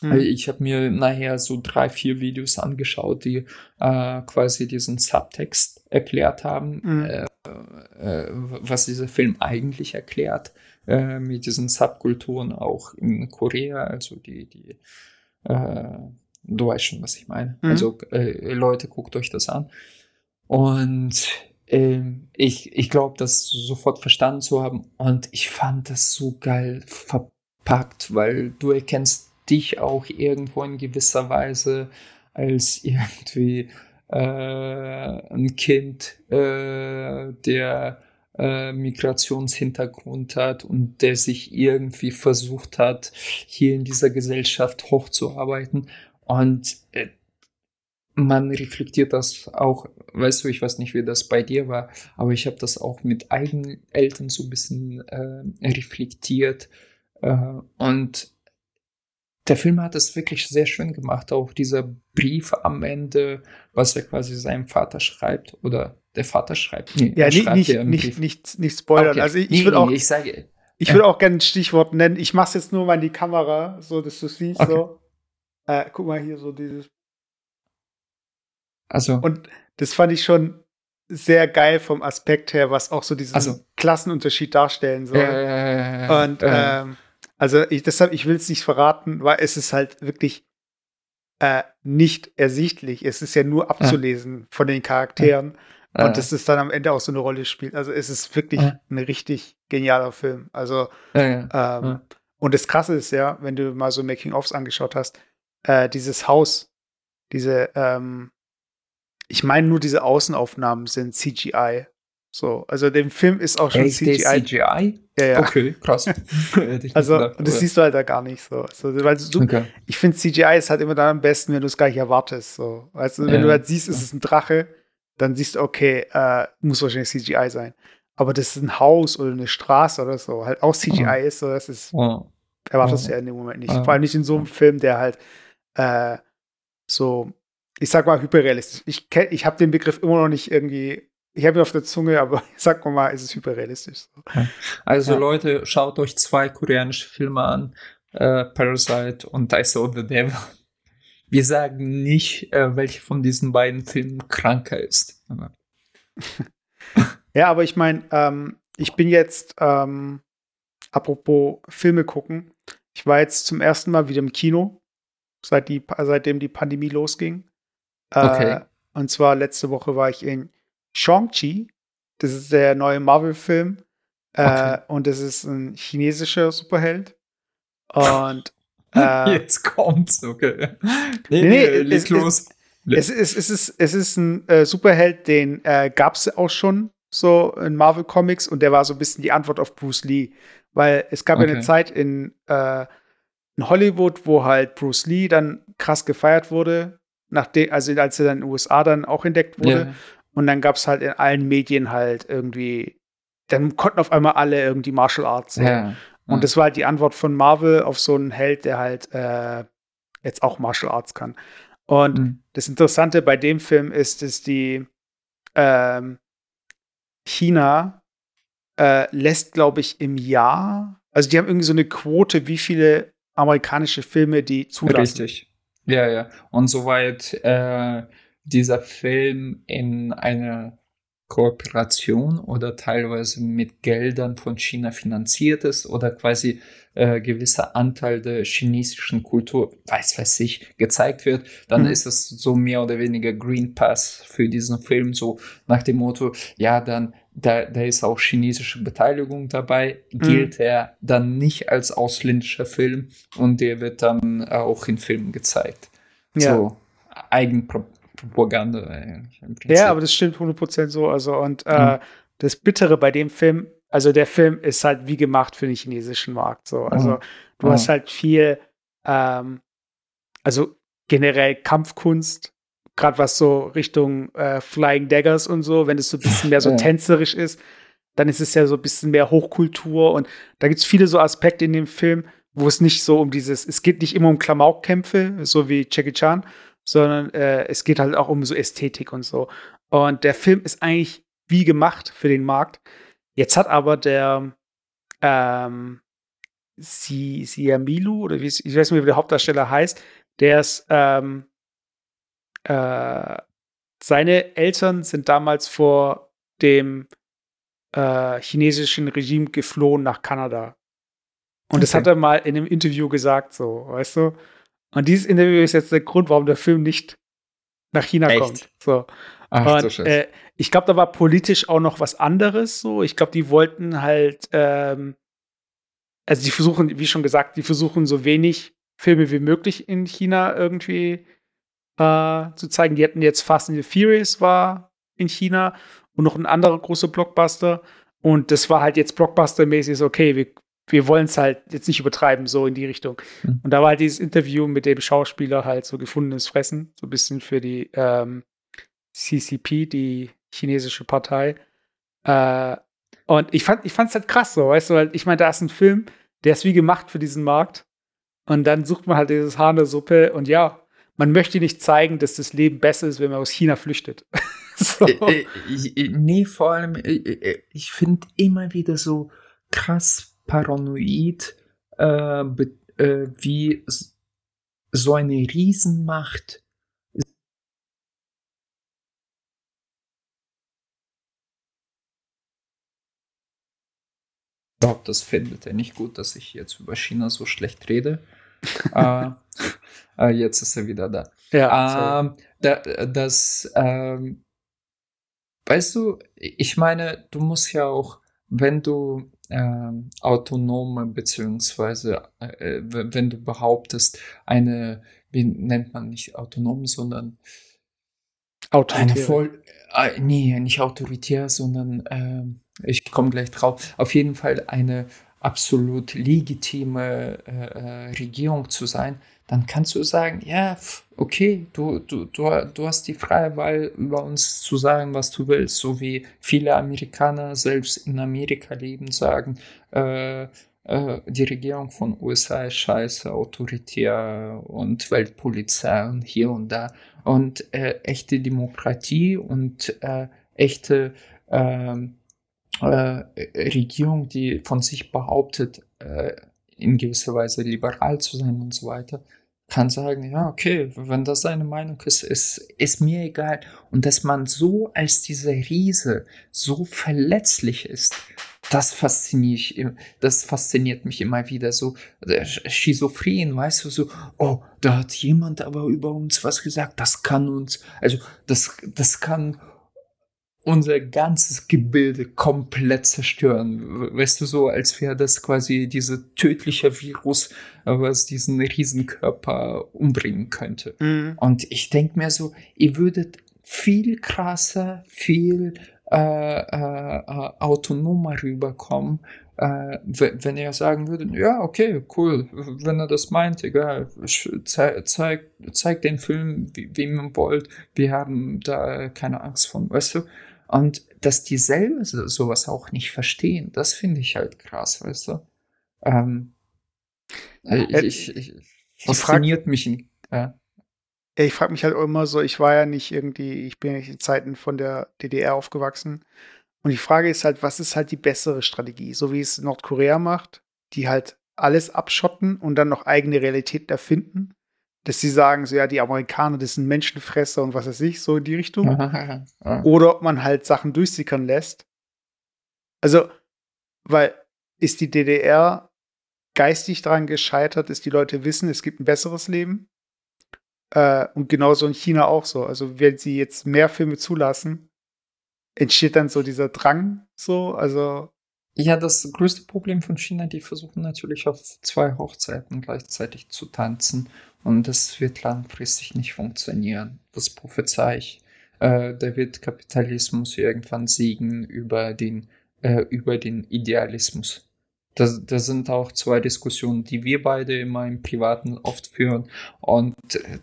Mhm. Ich habe mir nachher so drei, vier Videos angeschaut, die äh, quasi diesen Subtext erklärt haben, mhm. äh, äh, was dieser Film eigentlich erklärt, äh, mit diesen Subkulturen auch in Korea, also die, die, äh, du weißt schon, was ich meine. Mhm. Also äh, Leute, guckt euch das an. Und ähm, ich, ich glaube, das sofort verstanden zu haben. Und ich fand das so geil verpackt, weil du erkennst dich auch irgendwo in gewisser Weise als irgendwie äh, ein Kind, äh, der äh, Migrationshintergrund hat und der sich irgendwie versucht hat, hier in dieser Gesellschaft hochzuarbeiten. Und äh, man reflektiert das auch, weißt du, ich weiß nicht, wie das bei dir war, aber ich habe das auch mit eigenen Eltern so ein bisschen äh, reflektiert. Äh, und der Film hat es wirklich sehr schön gemacht. Auch dieser Brief am Ende, was er quasi seinem Vater schreibt oder der Vater schreibt. Nee, ja, nicht, schreibt nicht, nicht, nicht, nicht spoilern. Okay. Also ich, ich würde auch, ich sage, ich würde auch gerne ein Stichwort nennen. Ich mache es jetzt nur mal in die Kamera, so dass du siehst. Okay. So. Äh, guck mal hier so dieses. Also. Und das fand ich schon sehr geil vom Aspekt her, was auch so diesen also, Klassenunterschied darstellen soll. Äh, Und äh, ähm, also ich, deshalb, ich will es nicht verraten, weil es ist halt wirklich äh, nicht ersichtlich. Es ist ja nur abzulesen ja. von den Charakteren. Ja. Und dass es dann am Ende auch so eine Rolle spielt. Also es ist wirklich ja. ein richtig genialer Film. Also ähm, und das Krasse ist ja, wenn du mal so Making-ofs angeschaut hast, äh, dieses Haus, diese, ähm, ich meine nur diese Außenaufnahmen sind CGI. So, also dem Film ist auch schon Echt, CGI. CGI? Ja, ja. Okay, krass. also, gedacht, das siehst du halt da gar nicht so. so weil du, okay. Ich finde, CGI ist halt immer dann am besten, wenn du es gar nicht erwartest. So. Also, wenn ja. du halt siehst, ist es ein Drache, dann siehst du, okay, äh, muss wahrscheinlich CGI sein. Aber das ist ein Haus oder eine Straße oder so, halt auch CGI oh. ist, so, das ist, oh. erwartest du oh. ja in dem Moment nicht. Vor allem nicht in so einem Film, der halt äh, so, ich sag mal, hyperrealistisch. Ich, ich habe den Begriff immer noch nicht irgendwie ich habe ihn auf der Zunge, aber sag mal, ist es hyperrealistisch. Also ja. Leute, schaut euch zwei koreanische Filme an, äh, Parasite und I Saw the Devil. Wir sagen nicht, äh, welche von diesen beiden Filmen kranker ist. ja, aber ich meine, ähm, ich bin jetzt, ähm, apropos Filme gucken, ich war jetzt zum ersten Mal wieder im Kino, seit die, seitdem die Pandemie losging. Äh, okay. Und zwar letzte Woche war ich in Shang-Chi, Das ist der neue Marvel-Film. Äh, okay. Und das ist ein chinesischer Superheld. Und äh, jetzt kommt's, okay. Nee, nee, nee leg los. Es, es, es, ist, es ist ein äh, Superheld, den äh, gab es auch schon so in Marvel Comics und der war so ein bisschen die Antwort auf Bruce Lee. Weil es gab okay. ja eine Zeit in, äh, in Hollywood, wo halt Bruce Lee dann krass gefeiert wurde, nachdem, also als er dann in den USA dann auch entdeckt wurde. Yeah. Und dann gab es halt in allen Medien halt irgendwie, dann konnten auf einmal alle irgendwie Martial Arts. So. Yeah. Und das war halt die Antwort von Marvel auf so einen Held, der halt äh, jetzt auch Martial Arts kann. Und mhm. das Interessante bei dem Film ist, dass die ähm, China äh, lässt, glaube ich, im Jahr, also die haben irgendwie so eine Quote, wie viele amerikanische Filme die zulassen. Richtig. Ja, ja. Und soweit äh, dieser Film in einer Kooperation oder teilweise mit Geldern von China finanziert ist oder quasi äh, gewisser Anteil der chinesischen Kultur, weiß weiß ich, gezeigt wird, dann mhm. ist es so mehr oder weniger Green Pass für diesen Film, so nach dem Motto, ja, dann da, da ist auch chinesische Beteiligung dabei, mhm. gilt er dann nicht als ausländischer Film und der wird dann auch in Filmen gezeigt. Ja. So Eigenpro Propaganda. Eigentlich ja, aber das stimmt 100% so. Also, und äh, mhm. das Bittere bei dem Film, also der Film ist halt wie gemacht für den chinesischen Markt. So. Also, mhm. du mhm. hast halt viel, ähm, also generell Kampfkunst, gerade was so Richtung äh, Flying Daggers und so, wenn es so ein bisschen mehr so tänzerisch ist, dann ist es ja so ein bisschen mehr Hochkultur und da gibt es viele so Aspekte in dem Film, wo es nicht so um dieses, es geht nicht immer um Klamaukkämpfe, so wie Jackie Chan, sondern äh, es geht halt auch um so Ästhetik und so. Und der Film ist eigentlich wie gemacht für den Markt. Jetzt hat aber der ähm, si Siamilu, oder wie, ich weiß nicht, wie der Hauptdarsteller heißt, der ist, ähm, äh, seine Eltern sind damals vor dem äh, chinesischen Regime geflohen nach Kanada. Und okay. das hat er mal in einem Interview gesagt, so, weißt du? Und dieses Interview ist jetzt der Grund, warum der Film nicht nach China Echt? kommt. So. Ach, und, äh, ich glaube, da war politisch auch noch was anderes. So, ich glaube, die wollten halt, ähm, also die versuchen, wie schon gesagt, die versuchen so wenig Filme wie möglich in China irgendwie äh, zu zeigen. Die hatten jetzt Fast and the Furious war in China und noch ein anderer großer Blockbuster. Und das war halt jetzt Blockbuster-mäßig so, okay, wir wir wollen es halt jetzt nicht übertreiben, so in die Richtung. Mhm. Und da war halt dieses Interview mit dem Schauspieler halt so gefundenes Fressen, so ein bisschen für die ähm, CCP, die chinesische Partei. Äh, und ich fand es halt krass so, weißt du, weil ich meine, da ist ein Film, der ist wie gemacht für diesen Markt. Und dann sucht man halt dieses Haar in der Suppe und ja, man möchte nicht zeigen, dass das Leben besser ist, wenn man aus China flüchtet. so. äh, äh, nee, vor allem, äh, äh, ich finde immer wieder so krass paranoid, äh, äh, wie so eine Riesenmacht Ich glaube, das findet er nicht gut, dass ich jetzt über China so schlecht rede. äh, äh, jetzt ist er wieder da. Ja, ähm, da, das, ähm, weißt du, ich meine, du musst ja auch, wenn du äh, autonome, beziehungsweise äh, wenn du behauptest, eine, wie nennt man nicht autonom, sondern Autoritär. Eine voll, äh, nee, nicht autoritär, sondern äh, ich komme gleich drauf. Auf jeden Fall eine absolut legitime äh, äh Regierung zu sein, dann kannst du sagen, ja, okay, du, du, du, du hast die freie Wahl, über uns zu sagen, was du willst, so wie viele Amerikaner selbst in Amerika leben, sagen, äh, äh, die Regierung von USA ist scheiße, autoritär und Weltpolizei und hier und da. Und äh, echte Demokratie und äh, echte ähm, äh, Regierung, die von sich behauptet, äh, in gewisser Weise liberal zu sein und so weiter, kann sagen, ja, okay, wenn das seine Meinung ist, ist, ist mir egal. Und dass man so als dieser Riese so verletzlich ist, das fasziniert, das fasziniert mich immer wieder so äh, schizophren, weißt du, so, oh, da hat jemand aber über uns was gesagt, das kann uns, also das, das kann unser ganzes Gebilde komplett zerstören. Weißt du, so als wäre das quasi dieser tödliche Virus, was diesen Riesenkörper umbringen könnte. Mhm. Und ich denke mir so, ihr würdet viel krasser, viel äh, äh, autonomer rüberkommen, äh, wenn er sagen würde, ja, okay, cool, wenn er das meint, egal, zeig, zeig, zeig den Film, wie, wie man wollt, wir haben da keine Angst vor, weißt du? Und dass die selber sowas auch nicht verstehen, das finde ich halt krass, weißt du? Ähm, äh, ich, ich, ich fasziniert frag, mich. In, äh, ich frage mich halt immer so, ich war ja nicht irgendwie, ich bin ja nicht in Zeiten von der DDR aufgewachsen. Und die Frage ist halt, was ist halt die bessere Strategie? So wie es Nordkorea macht, die halt alles abschotten und dann noch eigene Realitäten erfinden dass sie sagen, so ja, die Amerikaner, das sind Menschenfresser und was weiß ich, so in die Richtung. Oder ob man halt Sachen durchsickern lässt. Also, weil ist die DDR geistig daran gescheitert, dass die Leute wissen, es gibt ein besseres Leben. Äh, und genauso in China auch so. Also, wenn sie jetzt mehr Filme zulassen, entsteht dann so dieser Drang, so, also. Ja, das größte Problem von China, die versuchen natürlich auf zwei Hochzeiten gleichzeitig zu tanzen. Und das wird langfristig nicht funktionieren. Das prophezei ich. Äh, da wird Kapitalismus irgendwann siegen über den, äh, über den Idealismus. Das, das sind auch zwei Diskussionen, die wir beide immer im Privaten oft führen. Und äh,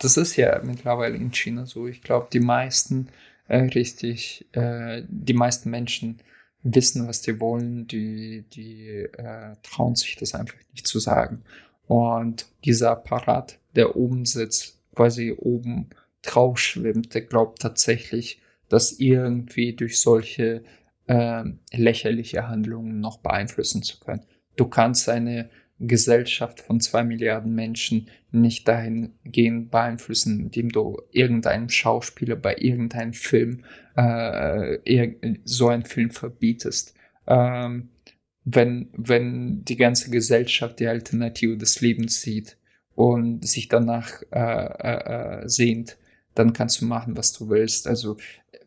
das ist ja mittlerweile in China so. Ich glaube, die meisten äh, richtig, äh, die meisten Menschen wissen, was die wollen, die, die äh, trauen sich das einfach nicht zu sagen. Und dieser Apparat, der oben sitzt, quasi oben drauf schwimmt, der glaubt tatsächlich, das irgendwie durch solche äh, lächerliche Handlungen noch beeinflussen zu können. Du kannst eine Gesellschaft von zwei Milliarden Menschen nicht dahingehend beeinflussen, indem du irgendeinem Schauspieler bei irgendeinem Film äh, so einen Film verbietest. Ähm, wenn, wenn die ganze Gesellschaft die Alternative des Lebens sieht und sich danach äh, äh, äh, sehnt, dann kannst du machen, was du willst. Also,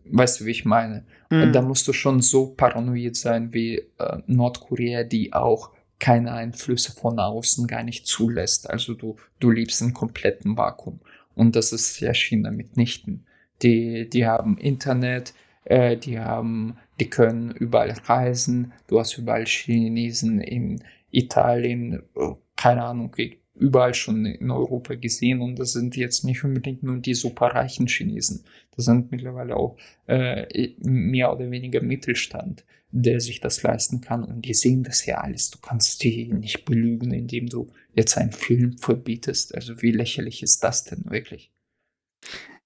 weißt du, wie ich meine? Mhm. Da musst du schon so paranoid sein wie äh, Nordkorea, die auch keine Einflüsse von außen gar nicht zulässt. Also du, du liebst einen kompletten Vakuum. Und das ist ja China mitnichten. Die, die haben Internet, äh, die haben die können überall reisen. Du hast überall Chinesen in Italien, äh, keine Ahnung, überall schon in Europa gesehen. Und das sind jetzt nicht unbedingt nur die superreichen Chinesen. Das sind mittlerweile auch äh, mehr oder weniger Mittelstand, der sich das leisten kann. Und die sehen das ja alles. Du kannst die nicht belügen, indem du jetzt einen Film verbietest. Also wie lächerlich ist das denn wirklich?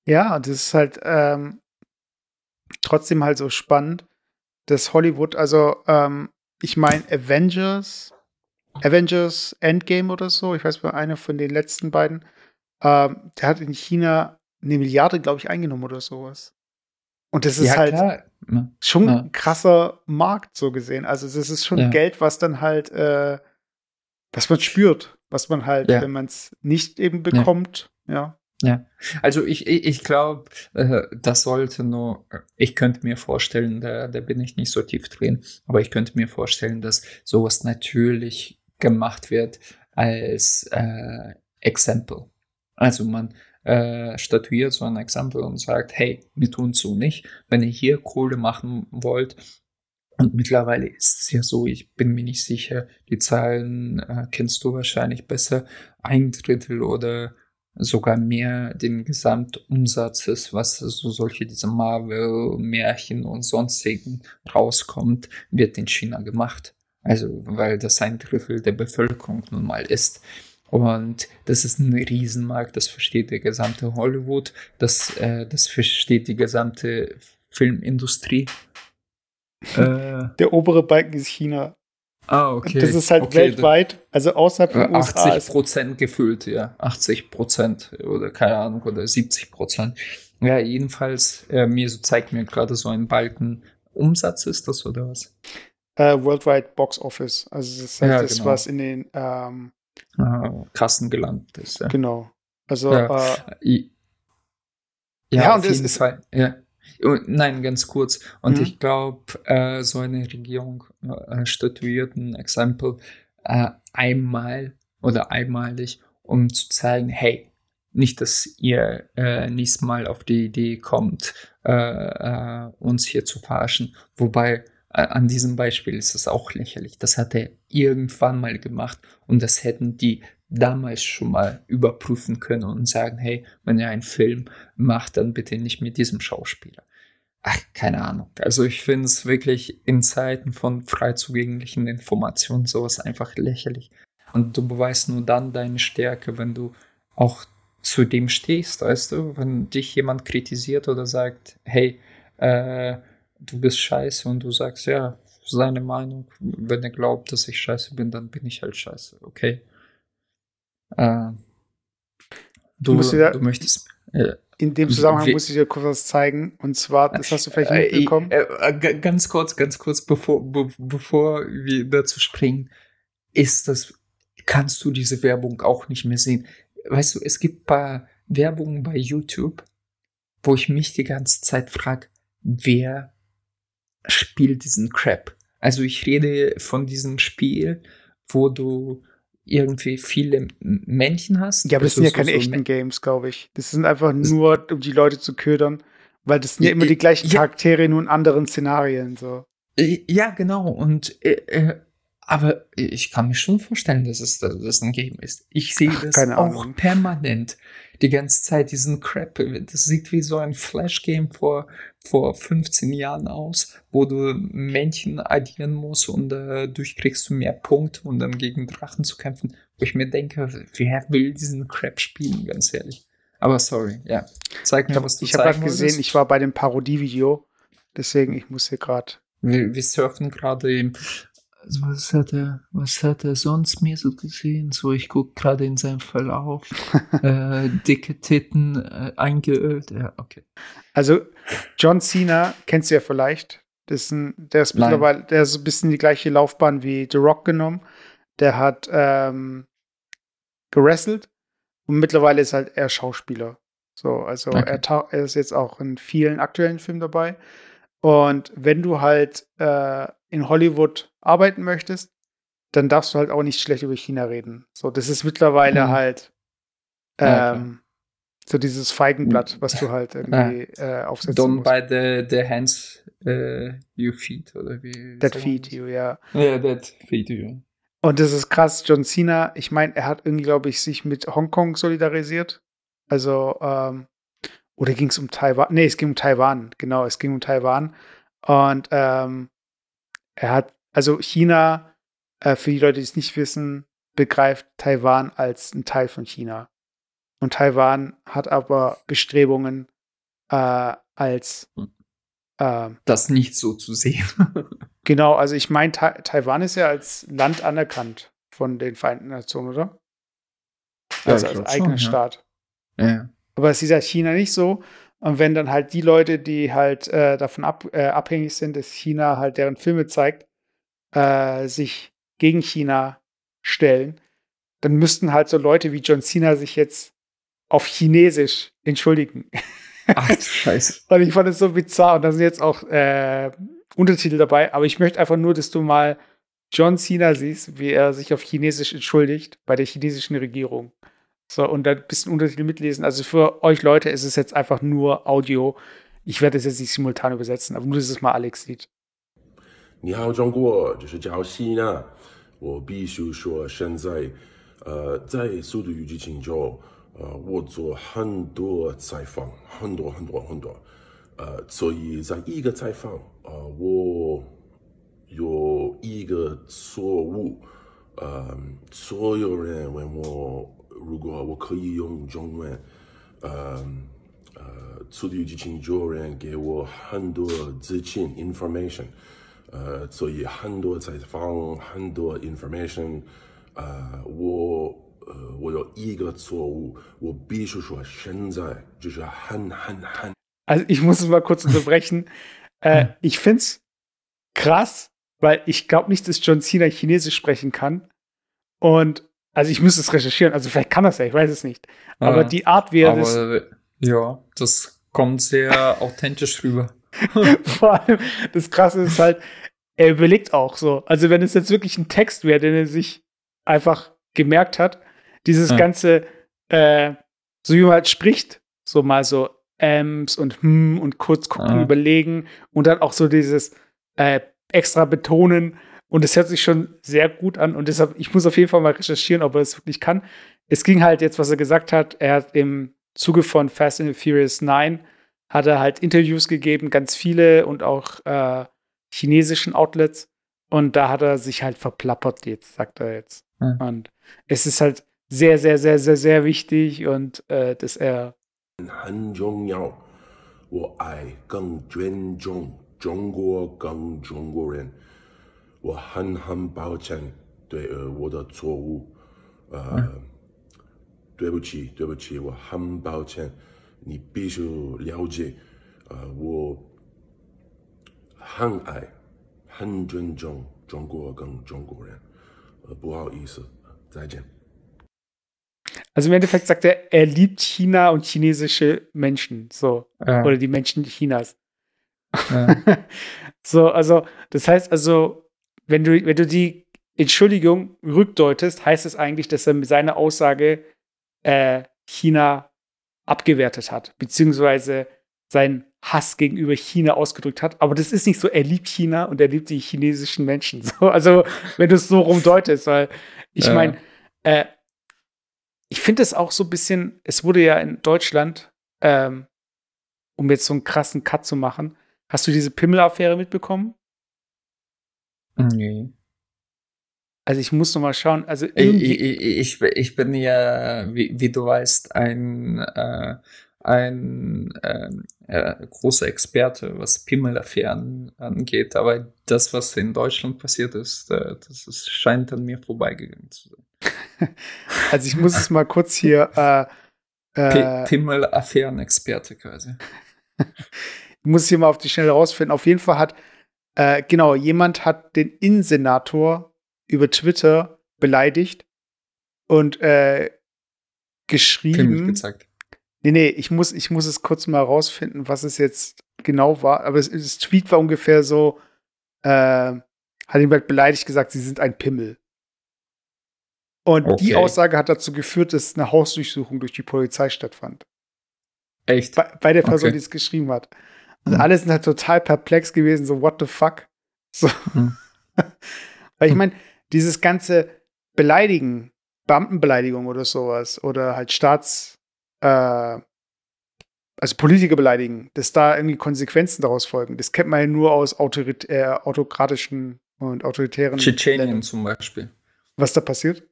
Ja, das ist halt ähm, trotzdem halt so spannend, dass Hollywood, also ähm, ich meine Avengers, Avengers Endgame oder so, ich weiß bei einer von den letzten beiden, ähm, der hat in China eine Milliarde, glaube ich, eingenommen oder sowas. Und das ist ja, halt klar. schon ja. ein krasser Markt so gesehen. Also das ist schon ja. Geld, was dann halt, äh, was man spürt, was man halt, wenn man es nicht eben bekommt, ja. Ja, also ich, ich, ich glaube, äh, das sollte nur, ich könnte mir vorstellen, da, da bin ich nicht so tief drin, aber ich könnte mir vorstellen, dass sowas natürlich gemacht wird als äh, Exempel. Also man äh, statuiert so ein Exempel und sagt, hey, wir tun so nicht. Wenn ihr hier Kohle machen wollt, und mittlerweile ist es ja so, ich bin mir nicht sicher, die Zahlen äh, kennst du wahrscheinlich besser, ein Drittel oder sogar mehr den Gesamtumsatzes, was so solche diese Marvel-Märchen und sonstigen rauskommt, wird in China gemacht. Also, weil das ein Drittel der Bevölkerung nun mal ist. Und das ist ein Riesenmarkt, das versteht der gesamte Hollywood, das, äh, das versteht die gesamte Filmindustrie. Äh, der obere Balken ist China. Ah, okay. Das ist halt okay, weltweit, also außerhalb von 80 USA Prozent gefüllt, ja. 80 Prozent oder keine Ahnung, oder 70 Prozent. Ja, jedenfalls, äh, mir so zeigt mir gerade so ein Balken Umsatz ist das oder was? Uh, Worldwide Box Office. Also das ist halt ja, das, genau. was in den ähm, ah, Kassen gelandet ist. Ja. Genau. Also ja, äh, ja, ja und es ist Fall. Ja nein, ganz kurz. Und mhm. ich glaube, äh, so eine Regierung äh, statuiert ein Exempel äh, einmal oder einmalig, um zu zeigen, hey, nicht, dass ihr äh, nächstes Mal auf die Idee kommt, äh, äh, uns hier zu verarschen. Wobei äh, an diesem Beispiel ist es auch lächerlich. Das hat er irgendwann mal gemacht und das hätten die damals schon mal überprüfen können und sagen, hey, wenn ihr einen Film macht, dann bitte nicht mit diesem Schauspieler. Ach, keine Ahnung. Also ich finde es wirklich in Zeiten von frei zugänglichen Informationen sowas einfach lächerlich. Und du beweist nur dann deine Stärke, wenn du auch zu dem stehst, weißt du, wenn dich jemand kritisiert oder sagt, hey, äh, du bist scheiße und du sagst, ja, seine Meinung, wenn er glaubt, dass ich scheiße bin, dann bin ich halt scheiße, okay. Äh, du, du, du möchtest. Äh, in dem Zusammenhang muss ich dir kurz was zeigen. Und zwar, das hast du vielleicht äh, mitbekommen. Äh, äh, ganz kurz, ganz kurz, bevor, be bevor wir dazu springen, ist das, kannst du diese Werbung auch nicht mehr sehen weißt du, es gibt paar Werbungen bei YouTube, wo ich mich die ganze Zeit frage, wer spielt diesen Crap? Also ich rede von diesem Spiel, wo du irgendwie viele Männchen hast. Ja, aber das sind ja keine so echten Games, glaube ich. Das sind einfach nur, um die Leute zu ködern, weil das sind ja, ja immer die gleichen ja, Charaktere, nur in anderen Szenarien. So. Ja, genau. Und äh, äh aber ich kann mir schon vorstellen, dass es dass es ein Game ist. Ich sehe das Ach, auch Ahnung. permanent. Die ganze Zeit diesen Crap. Das sieht wie so ein Flash-Game vor, vor 15 Jahren aus, wo du Männchen addieren musst und dadurch kriegst du mehr Punkte, um dann gegen Drachen zu kämpfen. Wo ich mir denke, wer will diesen Crap spielen, ganz ehrlich. Aber sorry, ja. Zeig mir, was du Ich habe gerade gesehen, ich war bei dem Parodie-Video. Deswegen, ich muss hier gerade. Wir, wir surfen gerade im was hat er, was hat er sonst mir so gesehen? So, ich gucke gerade in seinem Verlauf. äh, dicke Titten äh, eingeölt. Ja, okay. Also John Cena kennst du ja vielleicht. Das ist ein, der ist mittlerweile, der ist ein bisschen die gleiche Laufbahn wie The Rock genommen. Der hat ähm, gerasselt und mittlerweile ist halt er Schauspieler. So, also okay. er, er, ist jetzt auch in vielen aktuellen Filmen dabei. Und wenn du halt äh, in Hollywood arbeiten möchtest, dann darfst du halt auch nicht schlecht über China reden. So, das ist mittlerweile mhm. halt ähm, ja, so dieses Feigenblatt, was du halt irgendwie äh, aufsetzen Don't musst. by the, the hands uh, you feed, oder wie? That feed you, ja. Ja, that feed you. Und das ist krass, John Cena, ich meine, er hat irgendwie, glaube ich, sich mit Hongkong solidarisiert. Also, ähm, oder ging es um Taiwan? Nee, es ging um Taiwan, genau, es ging um Taiwan. Und ähm, er hat, also China, äh, für die Leute, die es nicht wissen, begreift Taiwan als ein Teil von China. Und Taiwan hat aber Bestrebungen, äh, als äh, das nicht so zu sehen. genau, also ich meine, Ta Taiwan ist ja als Land anerkannt von den Vereinten Nationen, oder? Also ja, als eigener schon, Staat. Ja. Aber es ist ja China nicht so. Und wenn dann halt die Leute, die halt äh, davon ab, äh, abhängig sind, dass China halt deren Filme zeigt, äh, sich gegen China stellen, dann müssten halt so Leute wie John Cena sich jetzt auf Chinesisch entschuldigen. Ach du Scheiße. Und ich fand es so bizarr. Und da sind jetzt auch äh, Untertitel dabei. Aber ich möchte einfach nur, dass du mal John Cena siehst, wie er sich auf Chinesisch entschuldigt bei der chinesischen Regierung. So, und dann ein bisschen Untertitel mitlesen. Also für euch Leute ist es jetzt einfach nur Audio. Ich werde es jetzt nicht simultan übersetzen, aber nur, dass es mal Alex sieht. 你好，中国，这是叫西呢。我必须说，现在，呃，在《速度与激情》中，呃，我做很多采访，很多很多很多，呃，所以在一个采访，呃，我有一个错误，呃，所有人问我 如果我可以用中文，呃呃，速度与激情就人给我很多资讯 information，呃，所以很多采访，很多 information，呃，我呃我有一个错误，我必须说现在就是很很很。Also ich muss es mal kurz unterbrechen. äh, ich find's krass, weil ich glaube nicht, dass John Cena Chinesisch sprechen kann. Und also ich müsste es recherchieren. Also vielleicht kann das ja, ich weiß es nicht. Aber ah, die Art, wie er das. Ja, das Kommt sehr authentisch rüber. Vor allem, das Krasse ist halt, er überlegt auch so. Also, wenn es jetzt wirklich ein Text wäre, den er sich einfach gemerkt hat, dieses ja. ganze, äh, so wie man halt spricht, so mal so Ms und hm und kurz gucken, ja. überlegen und dann auch so dieses äh, extra betonen. Und es hört sich schon sehr gut an. Und deshalb, ich muss auf jeden Fall mal recherchieren, ob er das wirklich kann. Es ging halt jetzt, was er gesagt hat, er hat im Zuge von Fast and Furious 9 hat er halt Interviews gegeben, ganz viele und auch äh, chinesischen Outlets. Und da hat er sich halt verplappert jetzt, sagt er jetzt. Mhm. Und es ist halt sehr, sehr, sehr, sehr, sehr wichtig und äh, dass er 很重要，我爱更尊重中国更中国人。 我很很抱歉对呃我的错误，呃，嗯、对不起对不起，我很抱歉。你必须了解，呃，我很爱很尊重中国跟中国人。呃，不好意思，再见。Also im Endeffekt sagt er, er liebt China und chinesische Menschen, so. Ja. Oder die Menschen Chinas. Ja. so, also, das heißt also, wenn du, wenn du die Entschuldigung rückdeutest, heißt es eigentlich, dass er mit seiner Aussage äh, China abgewertet hat, beziehungsweise seinen Hass gegenüber China ausgedrückt hat. Aber das ist nicht so, er liebt China und er liebt die chinesischen Menschen. So, also, wenn du es so rumdeutest, weil ich ja. meine, äh, ich finde es auch so ein bisschen, es wurde ja in Deutschland, ähm, um jetzt so einen krassen Cut zu machen, hast du diese Pimmel-Affäre mitbekommen? Nee. Also ich muss noch mal schauen. Also ich, ich, ich, bin ja, wie, wie du weißt, ein, äh, ein ähm, äh, großer Experte, was Pimmel-Affären angeht. Aber das, was in Deutschland passiert ist, äh, das ist, scheint an mir vorbeigegangen zu sein. also ich muss es mal kurz hier. Äh, äh, Pimmel-Affären-Experte quasi. ich muss es hier mal auf die Schnelle rausfinden. Auf jeden Fall hat, äh, genau, jemand hat den Innensenator über Twitter beleidigt und äh, geschrieben. Pimmel gezeigt. Nee, nee, ich muss, ich muss es kurz mal rausfinden, was es jetzt genau war. Aber es, das Tweet war ungefähr so, äh, hat ihn halt beleidigt gesagt, sie sind ein Pimmel. Und okay. die Aussage hat dazu geführt, dass eine Hausdurchsuchung durch die Polizei stattfand. Echt? Bei, bei der Person, okay. die es geschrieben hat. Und mhm. alle sind halt total perplex gewesen, so, what the fuck? So. Mhm. Weil ich meine, dieses ganze Beleidigen, Beamtenbeleidigung oder sowas, oder halt Staats, äh, also Politiker beleidigen, dass da irgendwie Konsequenzen daraus folgen. Das kennt man ja nur aus Autorit äh, autokratischen und autoritären Tschetschenien Ländern. zum Beispiel. Was da passiert?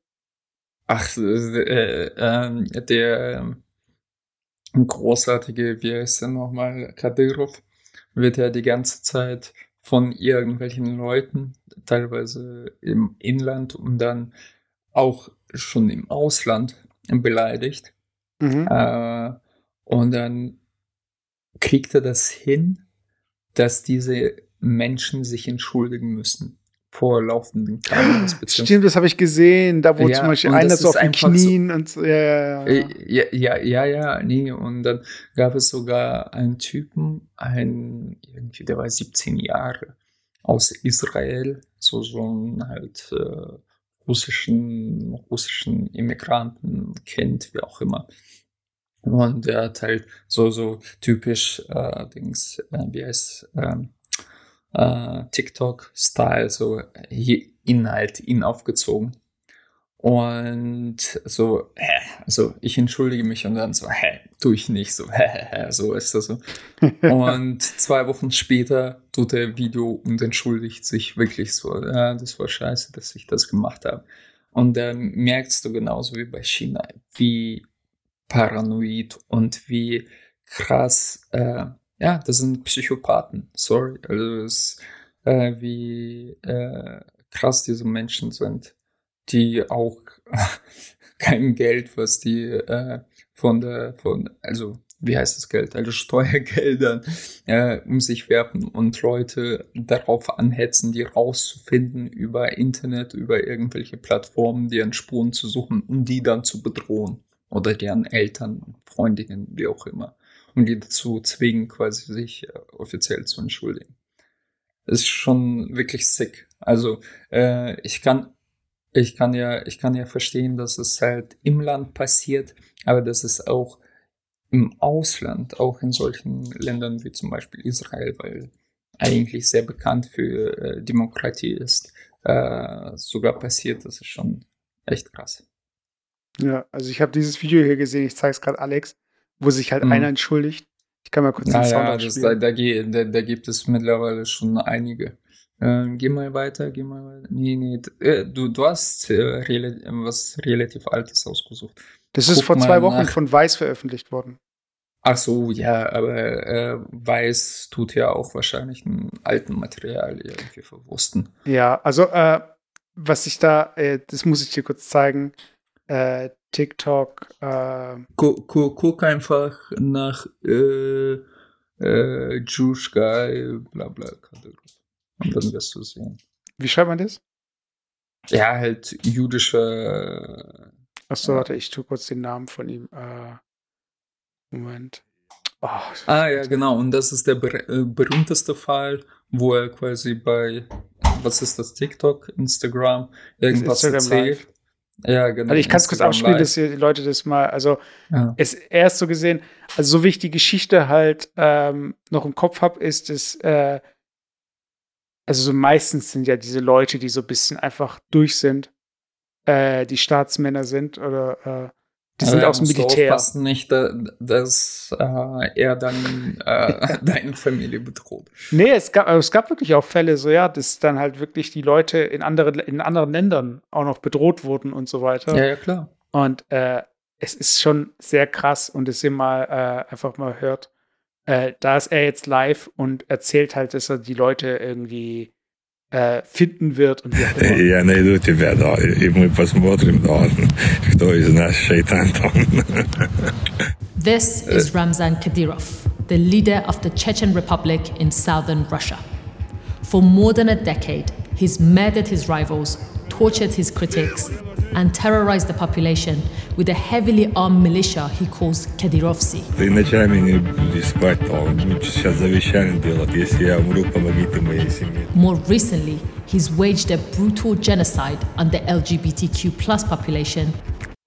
Ach, äh, äh, der ähm, großartige, wie heißt er nochmal, Kadyrov, wird ja die ganze Zeit von irgendwelchen Leuten, teilweise im Inland und dann auch schon im Ausland beleidigt. Mhm. Äh, und dann kriegt er das hin, dass diese Menschen sich entschuldigen müssen vor laufenden Kameras. Stimmt, das habe ich gesehen, da wo ja, zum Beispiel einer so auf den Knien so, und so, ja, ja, ja. Ja, ja, ja, nee, und dann gab es sogar einen Typen, ein, irgendwie, der war 17 Jahre, aus Israel, so, so ein halt äh, russischen, russischen Immigranten kennt, wie auch immer. Und der hat halt so, so typisch, äh, Dings, äh, wie heißt, ähm, äh, TikTok-Style, so Inhalt ihn aufgezogen. Und so, hä, also ich entschuldige mich und dann so, hä, tue ich nicht, so, hä, hä, hä, so ist das so. und zwei Wochen später tut er Video und entschuldigt sich wirklich so, ja, das war scheiße, dass ich das gemacht habe. Und dann merkst du genauso wie bei China, wie paranoid und wie krass äh, ja, das sind Psychopathen. Sorry. Also es, äh, wie äh, krass diese Menschen sind, die auch kein Geld, was die äh, von der, von, also wie heißt das Geld, also Steuergeldern äh, um sich werfen und Leute darauf anhetzen, die rauszufinden über Internet, über irgendwelche Plattformen, deren Spuren zu suchen, um die dann zu bedrohen oder deren Eltern, Freundinnen, wie auch immer. Um die dazu zwingen, quasi sich äh, offiziell zu entschuldigen. Ist schon wirklich sick. Also äh, ich kann ich kann ja ich kann ja verstehen, dass es halt im Land passiert, aber dass es auch im Ausland, auch in solchen Ländern wie zum Beispiel Israel, weil eigentlich sehr bekannt für äh, Demokratie ist, äh, sogar passiert, das ist schon echt krass. Ja, also ich habe dieses Video hier gesehen, ich zeige es gerade Alex, wo sich halt mhm. einer entschuldigt. Ich kann mal kurz den Sound ja, das, da, da, da, da, gibt es mittlerweile schon einige. Äh, geh mal weiter, geh mal weiter. Nee, nee, äh, du, du hast äh, rel was relativ Altes ausgesucht. Das ist Guck vor zwei Wochen nach. von Weiß veröffentlicht worden. Ach so, ja, aber äh, Weiß tut ja auch wahrscheinlich ein alten Material irgendwie verwursten. Ja, also äh, was ich da, äh, das muss ich dir kurz zeigen. Äh, TikTok. Äh, guck, guck, einfach nach äh, äh, Jewish Guy, bla bla. Und dann wirst du sehen. Wie schreibt man das? Ja, halt jüdische. Achso, warte, ich tue kurz den Namen von ihm. Äh, Moment. Oh, ah, ja, genau. Und das ist der ber äh, berühmteste Fall, wo er quasi bei, was ist das, TikTok, Instagram, irgendwas Instagram erzählt. Live. Ja, genau. Also ich kann es kurz abspielen, dass die Leute das mal, also ja. es erst so gesehen, also so wie ich die Geschichte halt ähm, noch im Kopf habe, ist es, äh, also so meistens sind ja diese Leute, die so ein bisschen einfach durch sind, äh, die Staatsmänner sind oder äh, die sind aus dem Militär. aufpassen nicht, dass äh, er dann äh, deine Familie bedroht. Nee, es gab, es gab wirklich auch Fälle, so ja, dass dann halt wirklich die Leute in, andere, in anderen Ländern auch noch bedroht wurden und so weiter. Ja, ja, klar. Und äh, es ist schon sehr krass und es ihr mal äh, einfach mal hört. Äh, da ist er jetzt live und erzählt halt, dass er die Leute irgendwie finden wird und Я найду тебя, да, и мы посмотрим, да, кто из нас шайтан там. This is Ramzan Kadyrov, the leader of the Chechen Republic in southern Russia. For more than a decade, he's murdered his rivals, tortured his critics, and terrorized the population with a heavily armed militia he calls Kadirovsi. More recently, he's waged a brutal genocide on the LGBTQ plus population.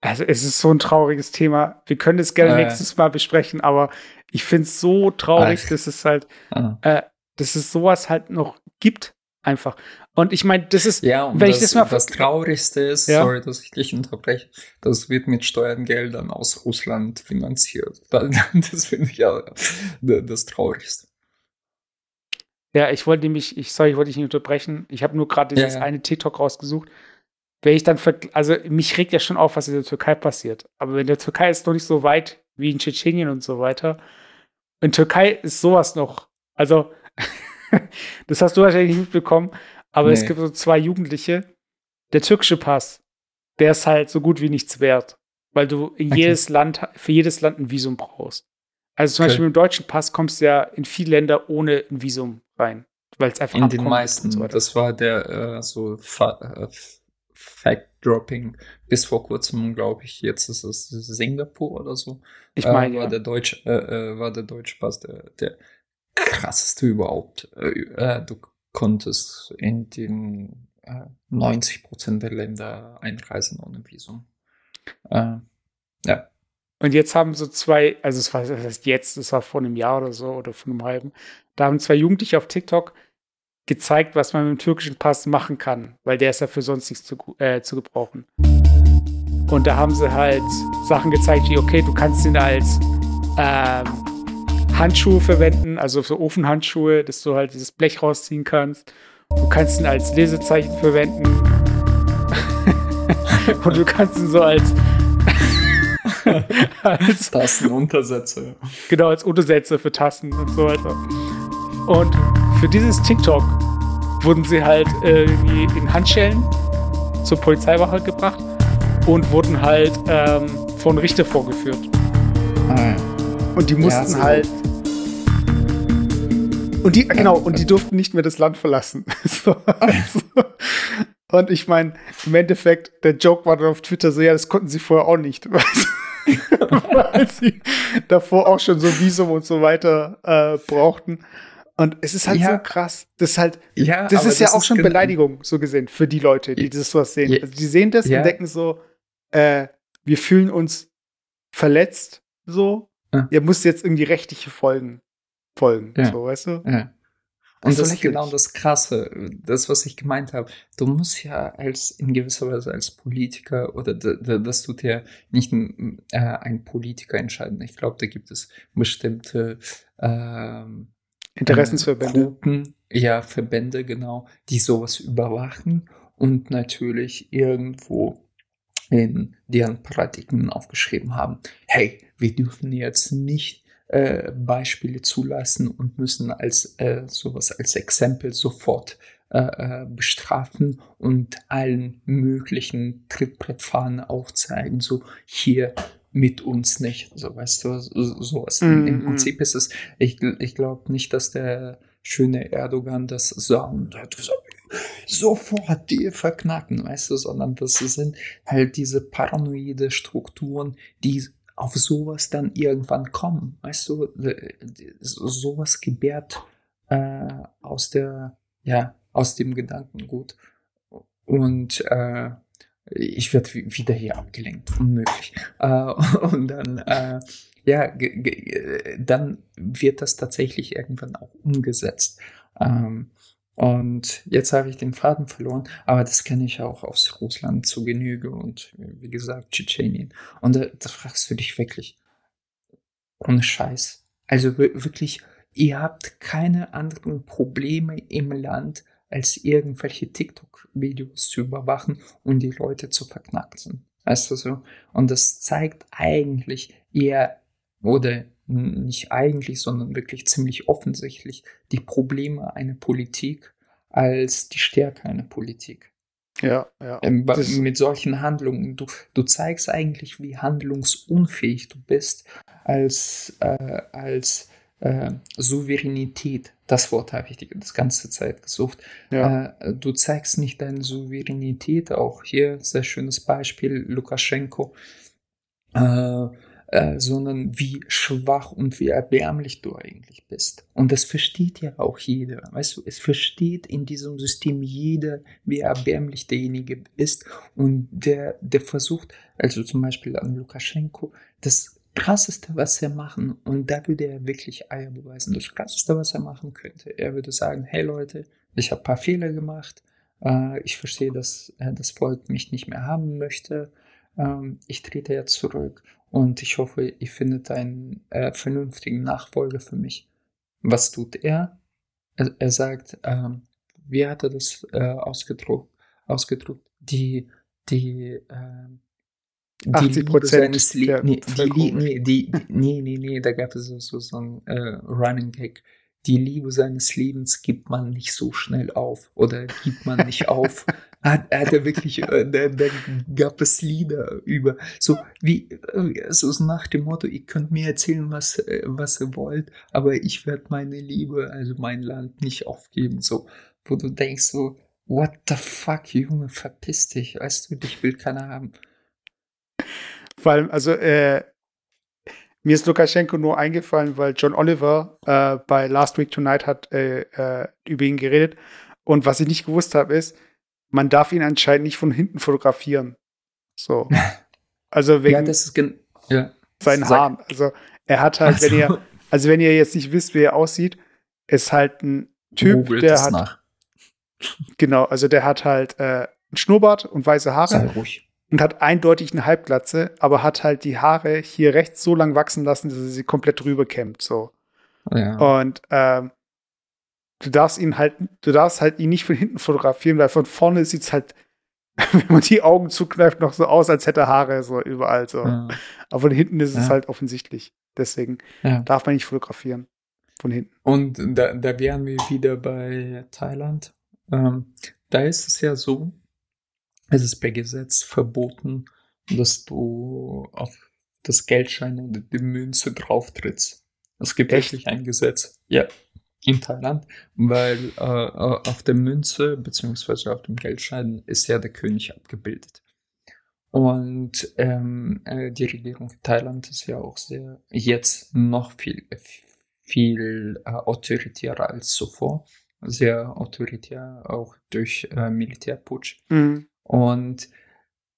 Also es ist so ein trauriges Thema. Wir können es gerne äh. nächstes Mal besprechen, aber ich finde es so traurig, Ach. dass es halt, ah. äh, dass es sowas halt noch gibt, einfach. Und ich meine, das ist, ja, wenn das, ich das mal. Das Traurigste ist, ja. sorry, dass ich dich unterbreche, das wird mit Steuergeldern aus Russland finanziert. Das finde ich ja das Traurigste. Ja, ich wollte nämlich, ich, sorry, ich wollte dich nicht unterbrechen. Ich habe nur gerade dieses ja, ja. eine TikTok rausgesucht. Wenn ich dann, also mich regt ja schon auf, was in der Türkei passiert. Aber in der Türkei ist noch nicht so weit wie in Tschetschenien und so weiter. In Türkei ist sowas noch, also, das hast du wahrscheinlich nicht mitbekommen. Aber nee. es gibt so zwei Jugendliche. Der türkische Pass, der ist halt so gut wie nichts wert, weil du in okay. jedes Land, für jedes Land ein Visum brauchst. Also zum okay. Beispiel mit dem deutschen Pass kommst du ja in viele Länder ohne ein Visum rein, weil es einfach in den meisten. So das war der äh, so äh, Fact-Dropping bis vor kurzem, glaube ich. Jetzt ist es Singapur oder so. Ich meine, äh, war ja. der deutsche äh, äh, war der deutsche Pass der, der krasseste überhaupt. Äh, du konntest in den äh, 90 Prozent der Länder einreisen ohne Visum. Äh, ja. Und jetzt haben so zwei, also es war das jetzt, das war vor einem Jahr oder so oder vor einem halben, da haben zwei Jugendliche auf TikTok gezeigt, was man mit dem türkischen Pass machen kann, weil der ist ja für sonst nichts zu, äh, zu gebrauchen. Und da haben sie halt Sachen gezeigt, wie, okay, du kannst ihn als ähm, Handschuhe verwenden, also so Ofenhandschuhe, dass du halt dieses Blech rausziehen kannst. Du kannst ihn als Lesezeichen verwenden. Und du kannst ihn so als als Tastenuntersätze. Genau, als Untersätze für Tasten und so weiter. Und für dieses TikTok wurden sie halt irgendwie in Handschellen zur Polizeiwache gebracht und wurden halt ähm, von Richter vorgeführt. Und die mussten ja, halt und die, genau, und die durften nicht mehr das Land verlassen. so, also. Und ich meine, im Endeffekt, der Joke war dann auf Twitter so, ja, das konnten sie vorher auch nicht. weil sie davor auch schon so Visum und so weiter äh, brauchten. Und es ist halt Ja. so krass. Das ist halt, Ja, das ist ja auch schon gen- Beleidigung, so gesehen, für die Leute, die das sowas sehen. Ja. Also die sehen das und denken so, äh, wir fühlen uns verletzt, so. Ja. Ihr müsst jetzt irgendwie rechtliche Folgen folgen, Ja. so, weißt du? Ja. Und so das ist genau das Krasse, das, was ich gemeint habe. Du musst ja als in gewisser Weise als Politiker oder das tut ja nicht ein, äh, ein Politiker entscheiden. Ich glaube, da gibt es bestimmte ähm, Interessensverbände. Äh, Gruppen, ja, Verbände, genau, die sowas überwachen und natürlich irgendwo in deren Paradigmen aufgeschrieben haben, hey, wir dürfen jetzt nicht äh, Beispiele zulassen und müssen als äh, sowas als Exempel sofort äh, äh, bestrafen und allen möglichen Trittbrettfahrern aufzeigen, so hier mit uns nicht. So, weißt du, so, sowas. Mm, Im mm. Prinzip ist es, ich, ich glaube nicht, dass der schöne Erdogan das sah und hat gesagt, sofort die verknacken, weißt du, sondern das sind halt diese paranoide Strukturen, die auf sowas dann irgendwann kommen, weißt du, so- sowas gebärt äh, aus der, ja, aus dem Gedankengut und äh, ich werde wieder hier abgelenkt, unmöglich. Äh, und dann, äh, ja, dann wird das tatsächlich irgendwann auch umgesetzt. Ähm, und jetzt habe ich den Faden verloren, aber das kenne ich auch aus Russland zu Genüge und wie gesagt Tschetschenien. Und da, da fragst du dich wirklich, ohne Scheiß. Also wir- wirklich, ihr habt keine anderen Probleme im Land, als irgendwelche TikTok-Videos zu überwachen und die Leute zu verknacken. Weißt du so? Und das zeigt eigentlich eher, oder nicht eigentlich, sondern wirklich ziemlich offensichtlich die Probleme einer Politik als die Stärke einer Politik. Ja, ja. Ähm, mit solchen Handlungen. Du, du zeigst eigentlich, wie handlungsunfähig du bist als, äh, als äh, Souveränität. Das Wort habe ich die das ganze Zeit gesucht. ja. Äh, du zeigst nicht deine Souveränität. Auch hier sehr schönes Beispiel Lukaschenko. Äh, äh, sondern wie schwach und wie erbärmlich du eigentlich bist. Und das versteht ja auch jeder. Weißt du, es versteht in diesem System jeder, wie erbärmlich derjenige ist. Und der, der versucht, also zum Beispiel an Lukaschenko, das krasseste, was er machen, und da würde er wirklich Eier beweisen, das krasseste, was er machen könnte, er würde sagen, hey Leute, ich habe ein paar Fehler gemacht, äh, ich verstehe, dass äh, das Volk mich nicht mehr haben möchte, ähm, ich trete jetzt zurück und ich hoffe, ihr findet einen äh, vernünftigen Nachfolger für mich. Was tut er? Er, er sagt, ähm, wie hat er das äh, ausgedruckt? ausgedruckt? Die, die, ähm, die 80% Liebe seines der nee, die, nee, die, nee, nee, nee, da gab es so, so, so ein äh, Running Gag. Die Liebe seines Lebens gibt man nicht so schnell auf oder gibt man nicht auf. Hat, hat er wirklich, äh, da, da gab es Lieder über, so wie, äh, so nach dem Motto, ihr könnt mir erzählen, was, äh, was ihr wollt, aber ich werde meine Liebe, also mein Land nicht aufgeben, so, wo du denkst so, what the fuck, Junge, verpiss dich, weißt du, dich will keiner haben. Vor allem, also, äh, mir ist Lukaschenko nur eingefallen, weil John Oliver äh, bei Last Week Tonight hat äh, äh, über ihn geredet. Und was ich nicht gewusst habe, ist, man darf ihn anscheinend nicht von hinten fotografieren. So. Also wegen ja, das ist, gen ja. seinen Haaren. Also er hat halt, wenn ihr, also wenn ihr jetzt nicht wisst, wie er aussieht, ist halt ein Typ, Googelt der hat, nach. genau, also der hat halt äh, einen Schnurrbart und weiße Haare. Sei ruhig. Und hat eindeutig eine Halbglatze, aber hat halt die Haare hier rechts so lang wachsen lassen, dass er sie komplett drüber kämmt. So. Ja. Und ähm, du darfst ihn halt, du darfst halt ihn nicht von hinten fotografieren, weil von vorne sieht es halt, wenn man die Augen zukneift, noch so aus, als hätte er Haare so überall so. ja. Aber von hinten ist es Ja. halt offensichtlich. Deswegen darf man nicht fotografieren. Von hinten. Und da, da wären wir wieder bei Thailand. Ähm, da ist es ja so, es ist per Gesetz verboten, dass du auf das Geldschein oder die Münze drauf trittst. Es gibt Echt? wirklich ein Gesetz. Ja. In Thailand, weil äh, auf der Münze beziehungsweise auf dem Geldschein ist ja der König abgebildet. Und ähm, äh, die Regierung Thailand ist ja auch sehr jetzt noch viel, viel äh, autoritärer als zuvor. Sehr autoritär, auch durch äh, Militärputsch. Mhm. Und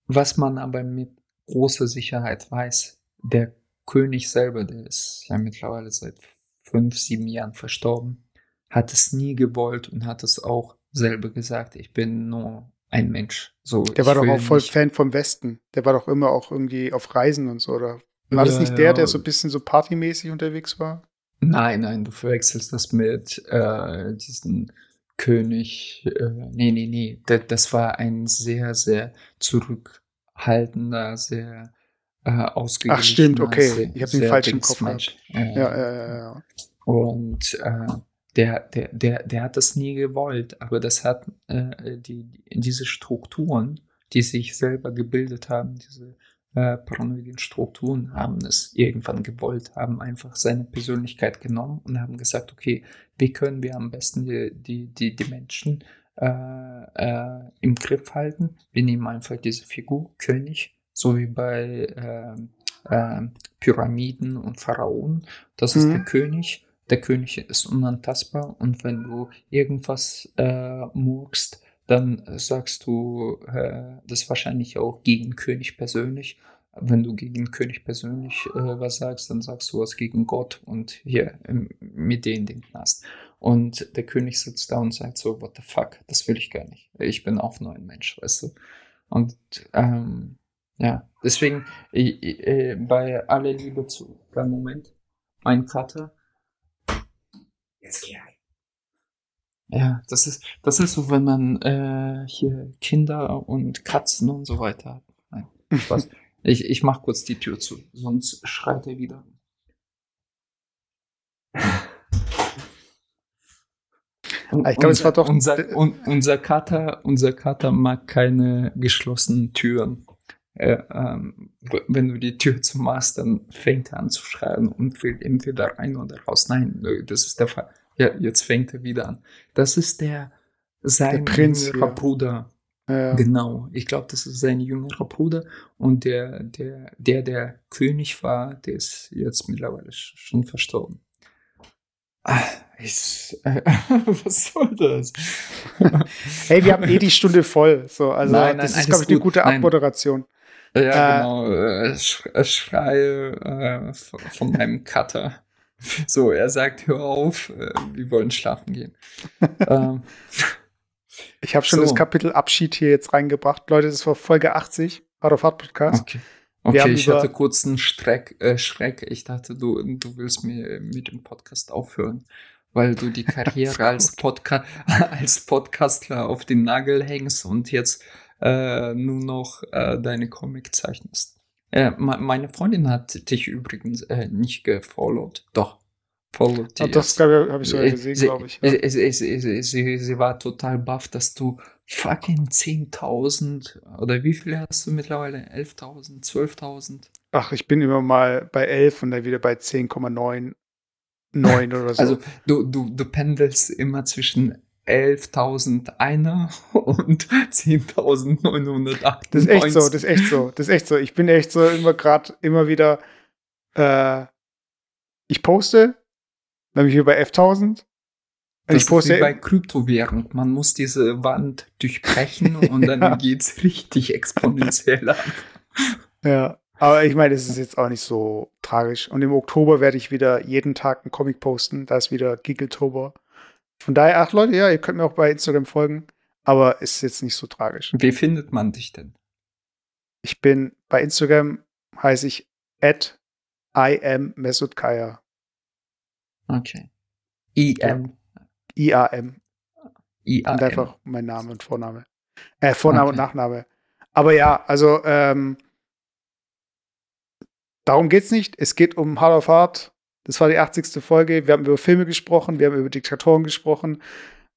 was man aber mit großer Sicherheit weiß, der König selber, der ist ja mittlerweile seit fünf, sieben Jahren verstorben, hat es nie gewollt und hat es auch selber gesagt, ich bin nur ein Mensch. So, Der war doch auch voll Fan vom Westen. Der war doch immer auch irgendwie auf Reisen und so, oder? War das Ja, nicht der, ja. der so ein bisschen so partymäßig unterwegs war? Nein, nein, du verwechselst das mit äh, diesen König. Äh, nee, nee, nee. Das, das war ein sehr, sehr zurückhaltender, sehr äh, ausgeglichener. Ach, stimmt, okay. sehr- Ich hab den sehr falsch im Dings Kopf Mensch. Ja, ja, ja, ja. Und äh, der, der, der, der hat das nie gewollt, aber das hat äh, die, diese Strukturen, die sich selber gebildet haben, diese äh, paranoiden Strukturen, haben es irgendwann gewollt, haben einfach seine Persönlichkeit genommen und haben gesagt, okay, wie können wir am besten die, die, die, die Menschen äh, äh, im Griff halten? Wir nehmen einfach diese Figur, König, so wie bei ähm, ähm, Pyramiden und Pharaonen. Das ist Mhm. der König. Der König ist unantastbar und wenn du irgendwas äh, murkst, dann sagst du äh, das wahrscheinlich auch gegen König persönlich. Wenn du gegen König persönlich äh, was sagst, dann sagst du was gegen Gott und hier ähm, mit denen den Knast. Und der König sitzt da und sagt so, what the fuck, das will ich gar nicht. Ich bin auch nur ein Mensch, weißt du. Und ähm, ja, deswegen ich, äh, bei aller Liebe zu, beim Moment, mein Vater. Jetzt geh rein. Ja, das ist, das ist so, wenn man äh, hier Kinder und Katzen und so weiter hat. Nein, Spaß. ich, ich mach kurz die Tür zu, sonst schreit er wieder. Und Ich glaube, es war doch- unser, un, unser Kater, unser Kater mag keine geschlossenen Türen. Äh, ähm, wenn du die Tür zumachst, dann fängt er an zu schreien und will entweder rein oder raus. Nein, das ist der Fall. Ja, jetzt fängt er wieder an. Das ist der sein Der Prinz, jüngerer ja. Bruder. Ja. Genau, ich glaube, das ist sein jüngerer Bruder und der, der, der, der König war, der ist jetzt mittlerweile sch- schon verstorben. Ah, ich, äh, was soll das? Hey, wir haben eh die Stunde voll. So, also Nein, nein, das ist, glaube ich, eine gut. gute Nein. Abmoderation. Ja, Äh, genau, äh, äh, Schreie äh, von, von meinem Cutter. So, er sagt, hör auf, äh, wir wollen schlafen gehen. ähm, Ich habe schon So. das Kapitel Abschied hier jetzt reingebracht. Leute, das war Folge 80, Hard of Hard Podcast. okay. Okay, ich hatte kurz einen Streck, äh, Schreck. Ich dachte, du, du willst mir mit dem Podcast aufhören, weil du die Karriere als, Podca als Podcastler auf den Nagel hängst und jetzt äh, nur noch äh, deine Comic zeichnest. Äh, me- meine Freundin hat dich übrigens äh, nicht gefollowed. Doch. Followed Ah, das habe ich sogar Äh, gesehen, glaube ich. Ja. Sie, sie, sie, sie, sie, sie war total baff, dass du fucking 10.000 oder wie viele hast du mittlerweile? 11.000, 12.000? Ach, ich bin immer mal bei 11 und dann wieder bei 10,99 oder so. Also du, du, du pendelst immer zwischen 11.000 einer und 10.998. Das ist echt so, das ist echt so, das ist echt so. Ich bin echt so immer gerade, immer wieder, äh, ich poste, dann bin ich wieder bei 11.000. Und Das ich poste ist wie bei Kryptowährung. Man muss diese Wand durchbrechen und dann Ja. geht's richtig exponentiell ab. Ja, aber ich meine, es ist jetzt auch nicht so tragisch. Und im Oktober werde ich wieder jeden Tag einen Comic posten. Da ist wieder Giggletober. Von daher, ach Leute, ja, ihr könnt mir auch bei Instagram folgen, aber ist jetzt nicht so tragisch. Wie findet man dich denn? Ich bin bei Instagram heiße ich at I am Mesut Kaya. Okay. IM. I-A-M. IAM. Und einfach mein Name und Vorname. Äh, Vorname und Okay. Nachname. Aber ja, also ähm, darum geht's nicht. Es geht um Hard of Hard. Das war die 80. Folge. Wir haben über Filme gesprochen, wir haben über Diktatoren gesprochen,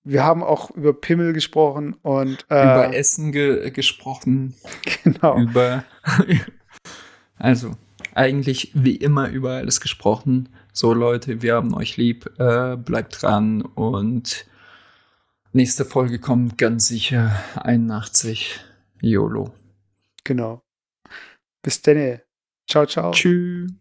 wir haben auch über Pimmel gesprochen und äh, über Essen ge gesprochen, genau. über. also, eigentlich wie immer über alles gesprochen. So, Leute, wir haben euch lieb. Äh, bleibt dran und nächste Folge kommt ganz sicher 81. YOLO. Genau. Bis dann. Ciao, ciao. Tschüss.